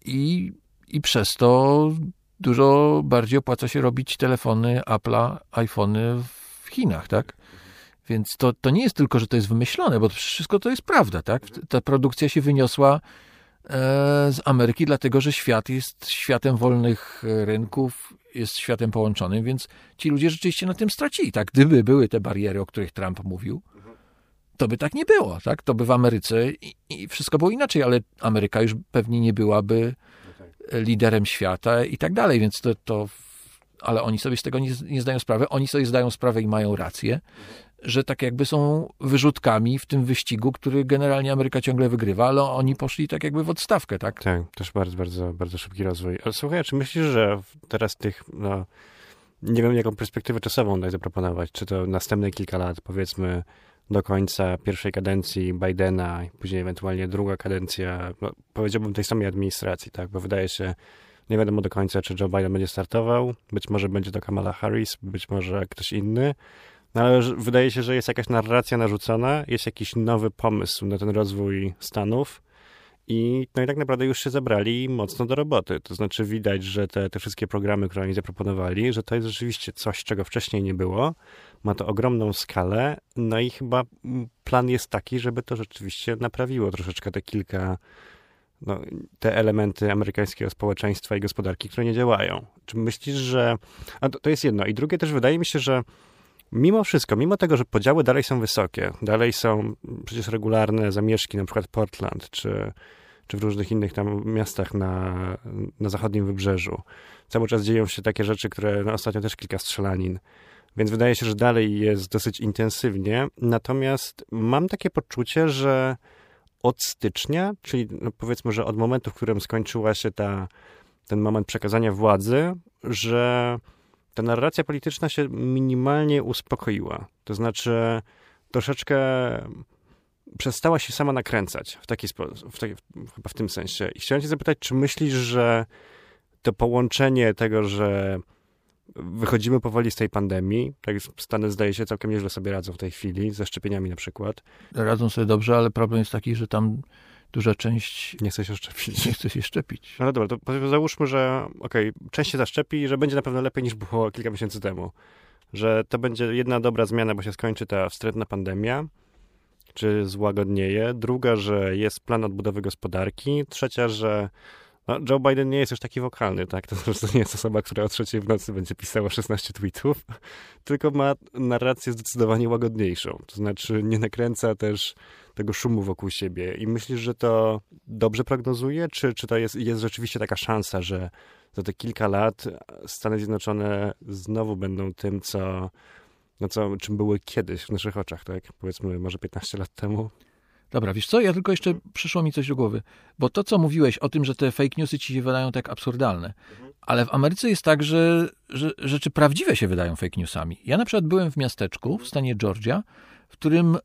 i, i przez to dużo bardziej opłaca się robić telefony Apple'a, iPhony w Chinach, tak? Więc to, to nie jest tylko, że to jest wymyślone, bo wszystko to jest prawda, tak? Ta produkcja się wyniosła z Ameryki, dlatego że świat jest światem wolnych e, rynków, jest światem połączonym, więc ci ludzie rzeczywiście na tym stracili, tak? Gdyby były te bariery, o których Trump mówił, to by tak nie było, tak? To by w Ameryce i, i wszystko było inaczej, ale Ameryka już pewnie nie byłaby liderem świata i tak dalej, więc to, to ale oni sobie z tego nie, nie zdają sprawy. Oni sobie zdają sprawę i mają rację, że tak jakby są wyrzutkami w tym wyścigu, który generalnie Ameryka ciągle wygrywa, ale oni poszli tak jakby w odstawkę, tak? Tak, też bardzo, bardzo, bardzo szybki rozwój. Ale słuchaj, czy myślisz, że teraz tych, no, nie wiem, jaką perspektywę czasową daj zaproponować, czy to następne kilka lat, powiedzmy, do końca pierwszej kadencji Bidena, później ewentualnie druga kadencja, no, powiedziałbym tej samej administracji, tak, bo wydaje się, nie wiadomo do końca, czy Joe Biden będzie startował, być może będzie to Kamala Harris, być może ktoś inny, no ale wydaje się, że jest jakaś narracja narzucona, jest jakiś nowy pomysł na ten rozwój Stanów, i, no i tak naprawdę już się zabrali mocno do roboty. To znaczy widać, że te, te wszystkie programy, które oni zaproponowali, że to jest rzeczywiście coś, czego wcześniej nie było. Ma to ogromną skalę. No i chyba mm, plan jest taki, żeby to rzeczywiście naprawiło troszeczkę te kilka, no, te elementy amerykańskiego społeczeństwa i gospodarki, które nie działają. Czy myślisz, że... A to, to jest jedno. I drugie też wydaje mi się, że mimo wszystko, mimo tego, że podziały dalej są wysokie, dalej są przecież regularne zamieszki, na przykład Portland, czy, czy w różnych innych tam miastach na, na zachodnim wybrzeżu. Cały czas dzieją się takie rzeczy, które no, ostatnio też kilka strzelanin. Więc wydaje się, że dalej jest dosyć intensywnie. Natomiast mam takie poczucie, że od stycznia, czyli no powiedzmy, że od momentu, w którym skończyła się ta, ten moment przekazania władzy, że ta narracja polityczna się minimalnie uspokoiła. To znaczy troszeczkę przestała się sama nakręcać w taki sposób, w taki, chyba w tym sensie. I chciałem cię zapytać, czy myślisz, że to połączenie tego, że wychodzimy powoli z tej pandemii, tak Stany zdaje się całkiem nieźle sobie radzą w tej chwili, ze szczepieniami na przykład. Radzą sobie dobrze, ale problem jest taki, że tam duża część Nie chce się szczepić. nie chce się szczepić. No dobra, to załóżmy, że okej, okay, część się zaszczepi i że będzie na pewno lepiej niż było kilka miesięcy temu. Że to będzie jedna dobra zmiana, bo się skończy ta wstrętna pandemia, czy złagodnieje. Druga, że jest plan odbudowy gospodarki. Trzecia, że no, Joe Biden nie jest już taki wokalny, tak? To, nie jest osoba, która o trzeciej w nocy będzie pisała 16 tweetów, [LAUGHS] tylko ma narrację zdecydowanie łagodniejszą. To znaczy nie nakręca też tego szumu wokół siebie. I myślisz, że to dobrze prognozuje? Czy, czy to jest, jest rzeczywiście taka szansa, że za te kilka lat Stany Zjednoczone znowu będą tym, co, no co, czym były kiedyś w naszych oczach, tak? Powiedzmy może 15 lat temu? Dobra, wiesz co, ja tylko jeszcze przyszło mi coś do głowy, bo to, co mówiłeś o tym, że te fake newsy ci się wydają tak absurdalne, ale w Ameryce jest tak, że, że rzeczy prawdziwe się wydają fake newsami. Ja na przykład byłem w miasteczku w stanie Georgia, w którym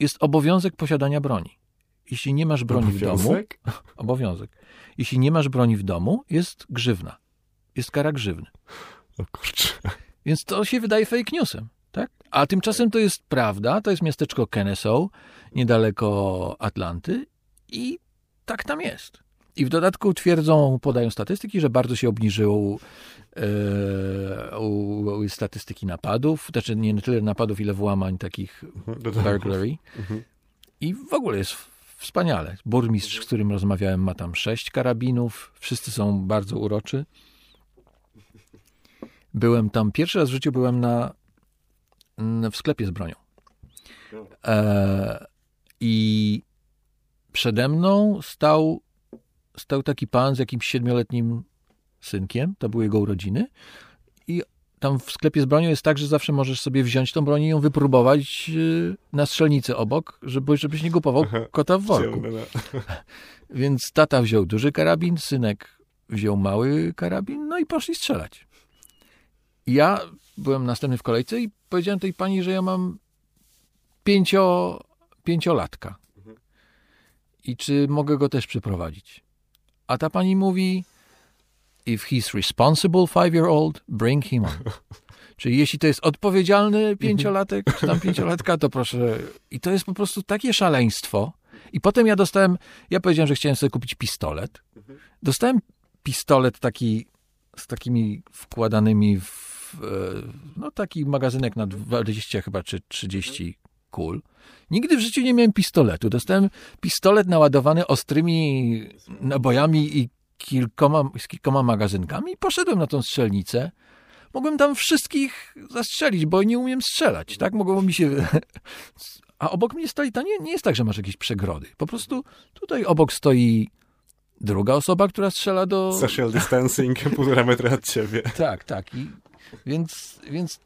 jest obowiązek posiadania broni. Jeśli nie masz broni obowiązek? w domu, [LAUGHS] obowiązek. Jeśli nie masz broni w domu, jest grzywna. Jest kara grzywny. O kurczę. Więc to się wydaje fake newsem. Tak? A tymczasem to jest prawda, to jest miasteczko Kennesaw, niedaleko Atlanty i tak tam jest. I w dodatku twierdzą, podają statystyki, że bardzo się obniżyło e, u, statystyki napadów, znaczy nie tyle napadów, ile włamań takich burglary. Mhm. I w ogóle jest wspaniale. Burmistrz, z którym rozmawiałem, ma tam sześć karabinów, wszyscy są bardzo uroczy. Byłem tam, pierwszy raz w życiu byłem na w sklepie z bronią. E, I przede mną stał, stał taki pan z jakimś siedmioletnim synkiem, to były jego urodziny. I tam w sklepie z bronią jest tak, że zawsze możesz sobie wziąć tą broń i ją wypróbować e, na strzelnicy obok, żeby, żebyś nie kupował kota w worku. [LAUGHS] Więc tata wziął duży karabin, synek wziął mały karabin, no i poszli strzelać. Ja byłem następny w kolejce i powiedziałem tej pani, że ja mam pięcio, pięciolatka. I czy mogę go też przyprowadzić? A ta pani mówi, if he's responsible five-year-old, bring him on. [LAUGHS] Czyli jeśli to jest odpowiedzialny pięciolatek, czy tam pięciolatka, to proszę. I to jest po prostu takie szaleństwo. I potem ja dostałem, ja powiedziałem, że chciałem sobie kupić pistolet. Dostałem pistolet taki z takimi wkładanymi w no taki magazynek na 20 chyba czy 30 kul. Nigdy w życiu nie miałem pistoletu. Dostałem pistolet naładowany ostrymi nabojami i kilkoma, z kilkoma magazynkami i poszedłem na tą strzelnicę. Mogłem tam wszystkich zastrzelić, bo nie umiem strzelać, tak? Mogło mi się... [LAUGHS] A obok mnie stoi, to nie, nie jest tak, że masz jakieś przegrody. Po prostu tutaj obok stoi druga osoba, która strzela do... Social distancing, [LAUGHS] półtora metra od ciebie. Tak, tak. I więc, więc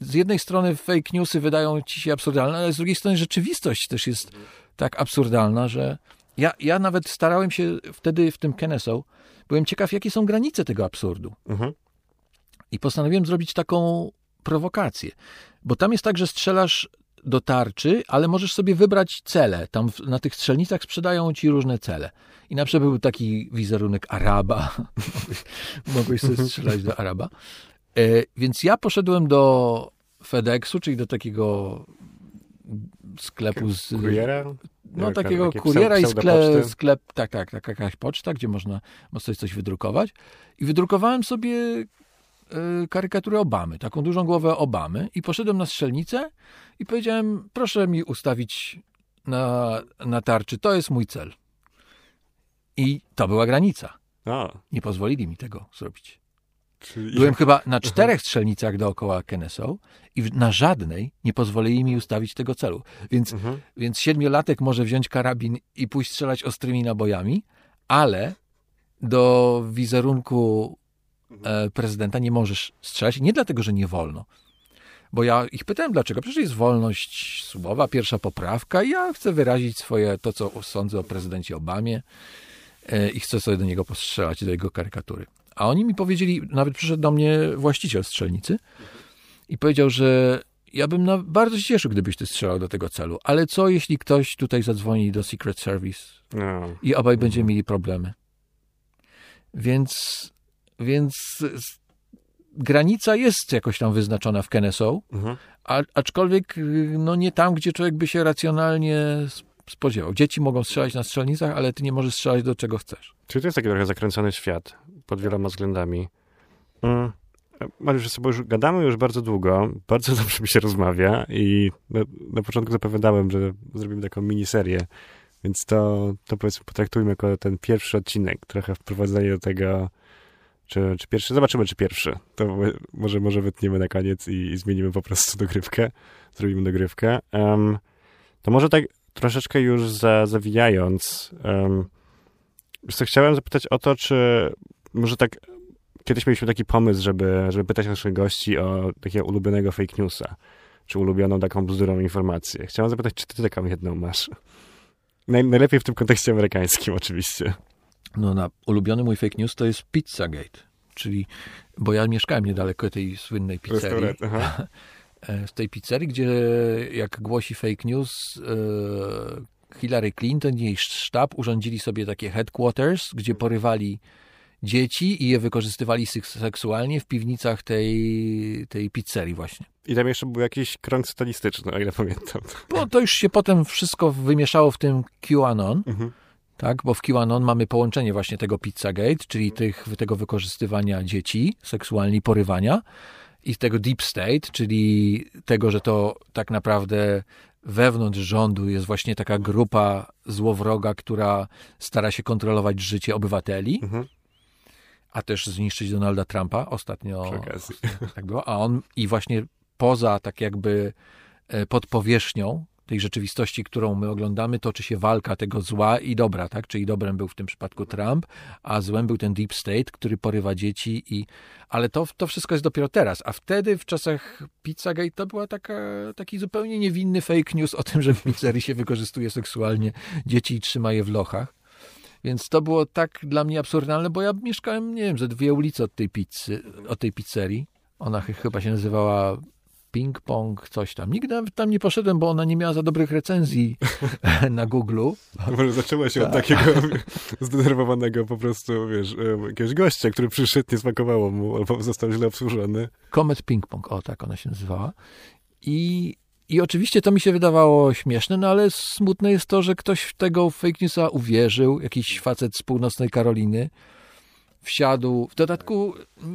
z jednej strony fake newsy wydają ci się absurdalne, ale z drugiej strony rzeczywistość też jest tak absurdalna, że ja, ja nawet starałem się wtedy w tym Kennesaw, byłem ciekaw, jakie są granice tego absurdu. Mhm. I postanowiłem zrobić taką prowokację. Bo tam jest tak, że strzelasz do tarczy, ale możesz sobie wybrać cele. Tam na tych strzelnicach sprzedają ci różne cele. I na przykład był taki wizerunek Araba. [LAUGHS] Mogłeś sobie [LAUGHS] strzelać do Araba. E, więc ja poszedłem do FedExu, czyli do takiego sklepu z... Kuriera? No, takiego kuriera i sklep, sklep, tak, tak, tak, jakaś poczta, gdzie można, można coś wydrukować. I wydrukowałem sobie y, karykaturę Obamy, taką dużą głowę Obamy i poszedłem na strzelnicę i powiedziałem, proszę mi ustawić na, na tarczy, to jest mój cel. I to była granica. A. Nie pozwolili mi tego zrobić. Czyli... Byłem chyba na czterech strzelnicach dookoła Kennesaw i na żadnej nie pozwolili mi ustawić tego celu. Więc, mhm. więc siedmiolatek może wziąć karabin i pójść strzelać ostrymi nabojami, ale do wizerunku e, prezydenta nie możesz strzelać. Nie dlatego, że nie wolno, Bo ja ich pytałem, dlaczego? Przecież jest wolność słowa, pierwsza poprawka i ja chcę wyrazić swoje, to co sądzę o prezydencie Obamie e, i chcę sobie do niego postrzelać, do jego karykatury. A oni mi powiedzieli, nawet przyszedł do mnie właściciel strzelnicy i powiedział, że ja bym na, bardzo się cieszył, gdybyś ty strzelał do tego celu, ale co jeśli ktoś tutaj zadzwoni do Secret Service No. i obaj będziemy mieli problemy? Więc, więc granica jest jakoś tam wyznaczona w Kennesaw, Mhm. a, aczkolwiek y, no nie tam, gdzie człowiek by się racjonalnie spodziewał. Dzieci mogą strzelać na strzelnicach, ale ty nie możesz strzelać do czego chcesz. Czyli to jest taki trochę zakręcony świat pod wieloma względami. Mm. Mariusz, ze sobą już gadamy już bardzo długo, bardzo [LAUGHS] dobrze mi się rozmawia i na, na początku zapowiadałem, że zrobimy taką miniserię, więc to, to powiedzmy potraktujmy jako ten pierwszy odcinek, trochę wprowadzenie do tego, czy, czy pierwszy, zobaczymy czy pierwszy, to może, może wytniemy na koniec i, i zmienimy po prostu [LAUGHS] dogrywkę, zrobimy dogrywkę. Em, to może tak troszeczkę już za, zawijając, um, chciałem zapytać o to, czy może tak kiedyś mieliśmy taki pomysł, żeby, żeby pytać naszych gości o takiego ulubionego fake newsa, czy ulubioną taką bzdurą informację. Chciałem zapytać, czy ty taką jedną masz? Naj, najlepiej w tym kontekście amerykańskim oczywiście. No na ulubiony mój fake news to jest Pizzagate, czyli, bo ja mieszkałem niedaleko tej słynnej pizzerii. [LAUGHS] E, w tej pizzerii, gdzie jak głosi fake news, e, Hillary Clinton i jej sztab urządzili sobie takie headquarters, gdzie porywali dzieci i je wykorzystywali seks- seksualnie w piwnicach tej, tej pizzerii właśnie. I tam jeszcze był jakiś krąg statystyczny, o ile pamiętam. Bo to już się potem wszystko wymieszało w tym QAnon, Mhm. tak? Bo w QAnon mamy połączenie właśnie tego Pizzagate, czyli tych, tego wykorzystywania dzieci seksualnie, porywania i tego Deep State, czyli tego, że to tak naprawdę wewnątrz rządu jest właśnie taka grupa złowroga, która stara się kontrolować życie obywateli, Mhm. A też zniszczyć Donalda Trumpa ostatnio. [LAUGHS] Tak było. A on i właśnie poza tak jakby e, pod powierzchnią tej rzeczywistości, którą my oglądamy, toczy się walka tego zła i dobra, tak? Czyli dobrem był w tym przypadku Trump, a złem był ten Deep State, który porywa dzieci i... Ale to, to wszystko jest dopiero teraz, a wtedy w czasach Pizzagate to była taka, taki zupełnie niewinny fake news o tym, że w pizzerii się wykorzystuje seksualnie dzieci i trzyma je w lochach. Więc to było tak dla mnie absurdalne, bo ja mieszkałem, nie wiem, ze dwie ulice od tej pizzy, od tej pizzerii. Ona ch- chyba się nazywała Ping Pong, coś tam. Nigdy nawet tam nie poszedłem, bo ona nie miała za dobrych recenzji [LAUGHS] na Google'u. Może zaczęło się od Tak. takiego [LAUGHS] zdenerwowanego po prostu, wiesz, em, jakiegoś gościa, który przyszedł, nie smakowało mu, albo został źle obsłużony. Comet Ping Pong, o tak ona się nazywała. I, I oczywiście to mi się wydawało śmieszne, no ale smutne jest to, że ktoś w tego fake newsa uwierzył, jakiś facet z północnej Karoliny, wsiadł, w dodatku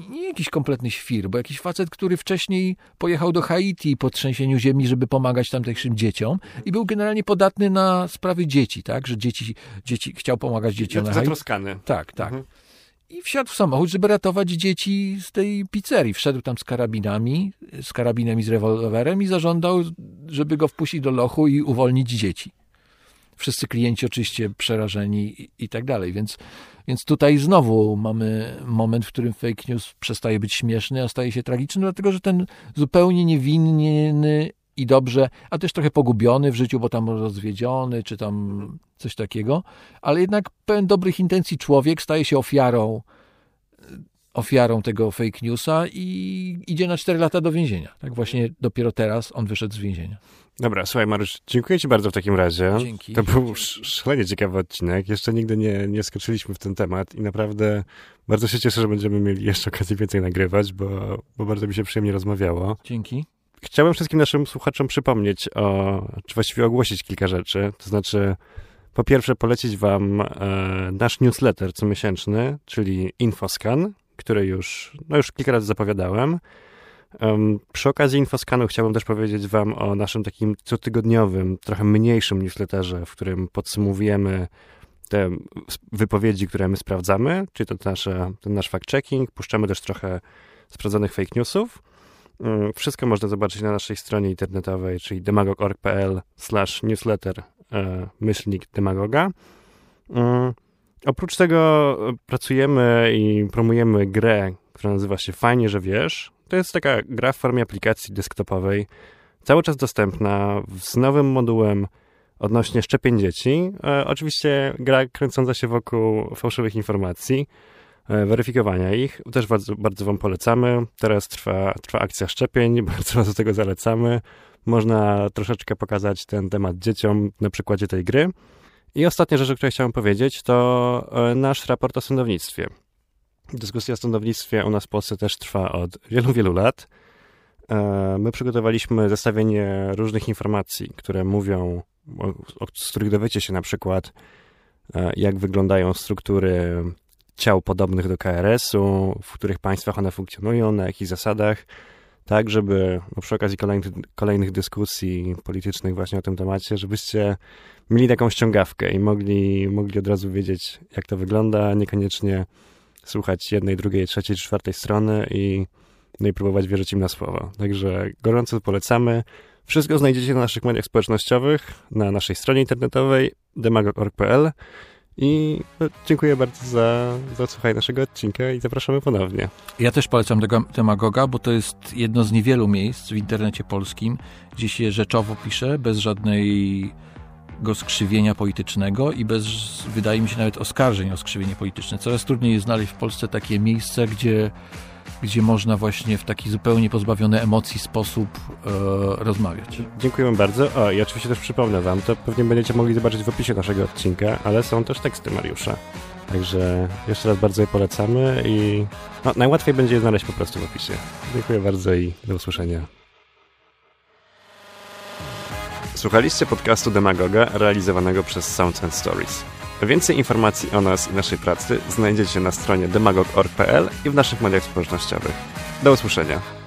nie jakiś kompletny świr, bo jakiś facet, który wcześniej pojechał do Haiti po trzęsieniu ziemi, żeby pomagać tamtejszym dzieciom i był generalnie podatny na sprawy dzieci, tak, że dzieci, dzieci chciał pomagać dzieciom na Haiti. Zatroskany. Tak, tak. Mhm. I wsiadł w samochód, żeby ratować dzieci z tej pizzerii. Wszedł tam z karabinami, z karabinem i z rewolwerem i zażądał, żeby go wpuścić do lochu i uwolnić dzieci. Wszyscy klienci oczywiście przerażeni i, i tak dalej, więc, więc tutaj znowu mamy moment, w którym fake news przestaje być śmieszny, a staje się tragiczny, dlatego że ten zupełnie niewinny i dobrze, a też trochę pogubiony w życiu, bo tam rozwiedziony, czy tam coś takiego, ale jednak pełen dobrych intencji człowiek staje się ofiarą ofiarą tego fake newsa i idzie na 4 lata do więzienia. Tak właśnie dopiero teraz on wyszedł z więzienia. Dobra, słuchaj Mariusz, dziękuję ci bardzo w takim razie. Dzięki. To był sz- szalenie ciekawy odcinek. Jeszcze nigdy nie, nie skoczyliśmy w ten temat i naprawdę bardzo się cieszę, że będziemy mieli jeszcze okazję więcej nagrywać, bo, bo bardzo mi się przyjemnie rozmawiało. Dzięki. Chciałem wszystkim naszym słuchaczom przypomnieć o, czy właściwie ogłosić kilka rzeczy. To znaczy, po pierwsze polecić wam e, nasz newsletter comiesięczny, czyli Infoscan, który już, no już kilka razy zapowiadałem. Em, przy okazji Infoskanu chciałbym też powiedzieć wam o naszym takim cotygodniowym, trochę mniejszym newsletterze, w którym podsumowujemy te wypowiedzi, które my sprawdzamy, czyli to nasze, ten nasz fact-checking. Puszczamy też trochę sprawdzonych fake newsów. Mm, Wszystko można zobaczyć na naszej stronie internetowej, czyli demagog.org.pl slash newsletter e, myślnik demagoga. Mm, Oprócz tego e, pracujemy i promujemy grę, która nazywa się Fajnie, że wiesz. to jest taka gra w formie aplikacji desktopowej, cały czas dostępna z nowym modułem odnośnie szczepień dzieci. E, oczywiście gra kręcąca się wokół fałszywych informacji, weryfikowania ich. Też bardzo, bardzo Wam polecamy. Teraz trwa, trwa akcja szczepień, [LAUGHS] bardzo Was do tego zalecamy. Można troszeczkę pokazać ten temat dzieciom na przykładzie tej gry. I ostatnia rzecz, o której chciałem powiedzieć, to e, nasz raport o sądownictwie. Dyskusja o sądownictwie u nas w Polsce też trwa od wielu, wielu lat. E, my przygotowaliśmy zestawienie różnych informacji, które mówią, z których dowiecie się na przykład, e, jak wyglądają struktury ciał podobnych do KRS-u, w których państwach one funkcjonują, na jakich zasadach, tak, żeby no przy okazji kolejnych, kolejnych dyskusji politycznych właśnie o tym temacie, żebyście mieli taką ściągawkę i mogli, mogli od razu wiedzieć, jak to wygląda, niekoniecznie słuchać jednej, drugiej, trzeciej, czwartej strony i, no i próbować wierzyć im na słowo. Także gorąco polecamy. Wszystko znajdziecie na naszych mediach społecznościowych, na naszej stronie internetowej demagog.org.pl i no, dziękuję bardzo za, za odsłuchanie naszego odcinka i zapraszamy ponownie. Ja też polecam tego Demagoga, bo to jest jedno z niewielu miejsc w internecie polskim, gdzie się rzeczowo pisze, bez żadnej go skrzywienia politycznego i bez, wydaje mi się, nawet oskarżeń o skrzywienie polityczne. Coraz trudniej jest znaleźć w Polsce takie miejsce, gdzie, gdzie można właśnie w taki zupełnie pozbawiony emocji sposób e, rozmawiać. Dziękuję bardzo. O, i oczywiście też przypomnę wam, to pewnie będziecie mogli zobaczyć w opisie naszego odcinka, ale są też teksty Mariusza. Także jeszcze raz bardzo je polecamy i no, najłatwiej będzie je znaleźć po prostu w opisie. Dziękuję bardzo i do usłyszenia. Słuchaliście podcastu Demagoga realizowanego przez Sounds and Stories. Więcej informacji o nas i naszej pracy znajdziecie na stronie demagog.org.pl i w naszych mediach społecznościowych. Do usłyszenia.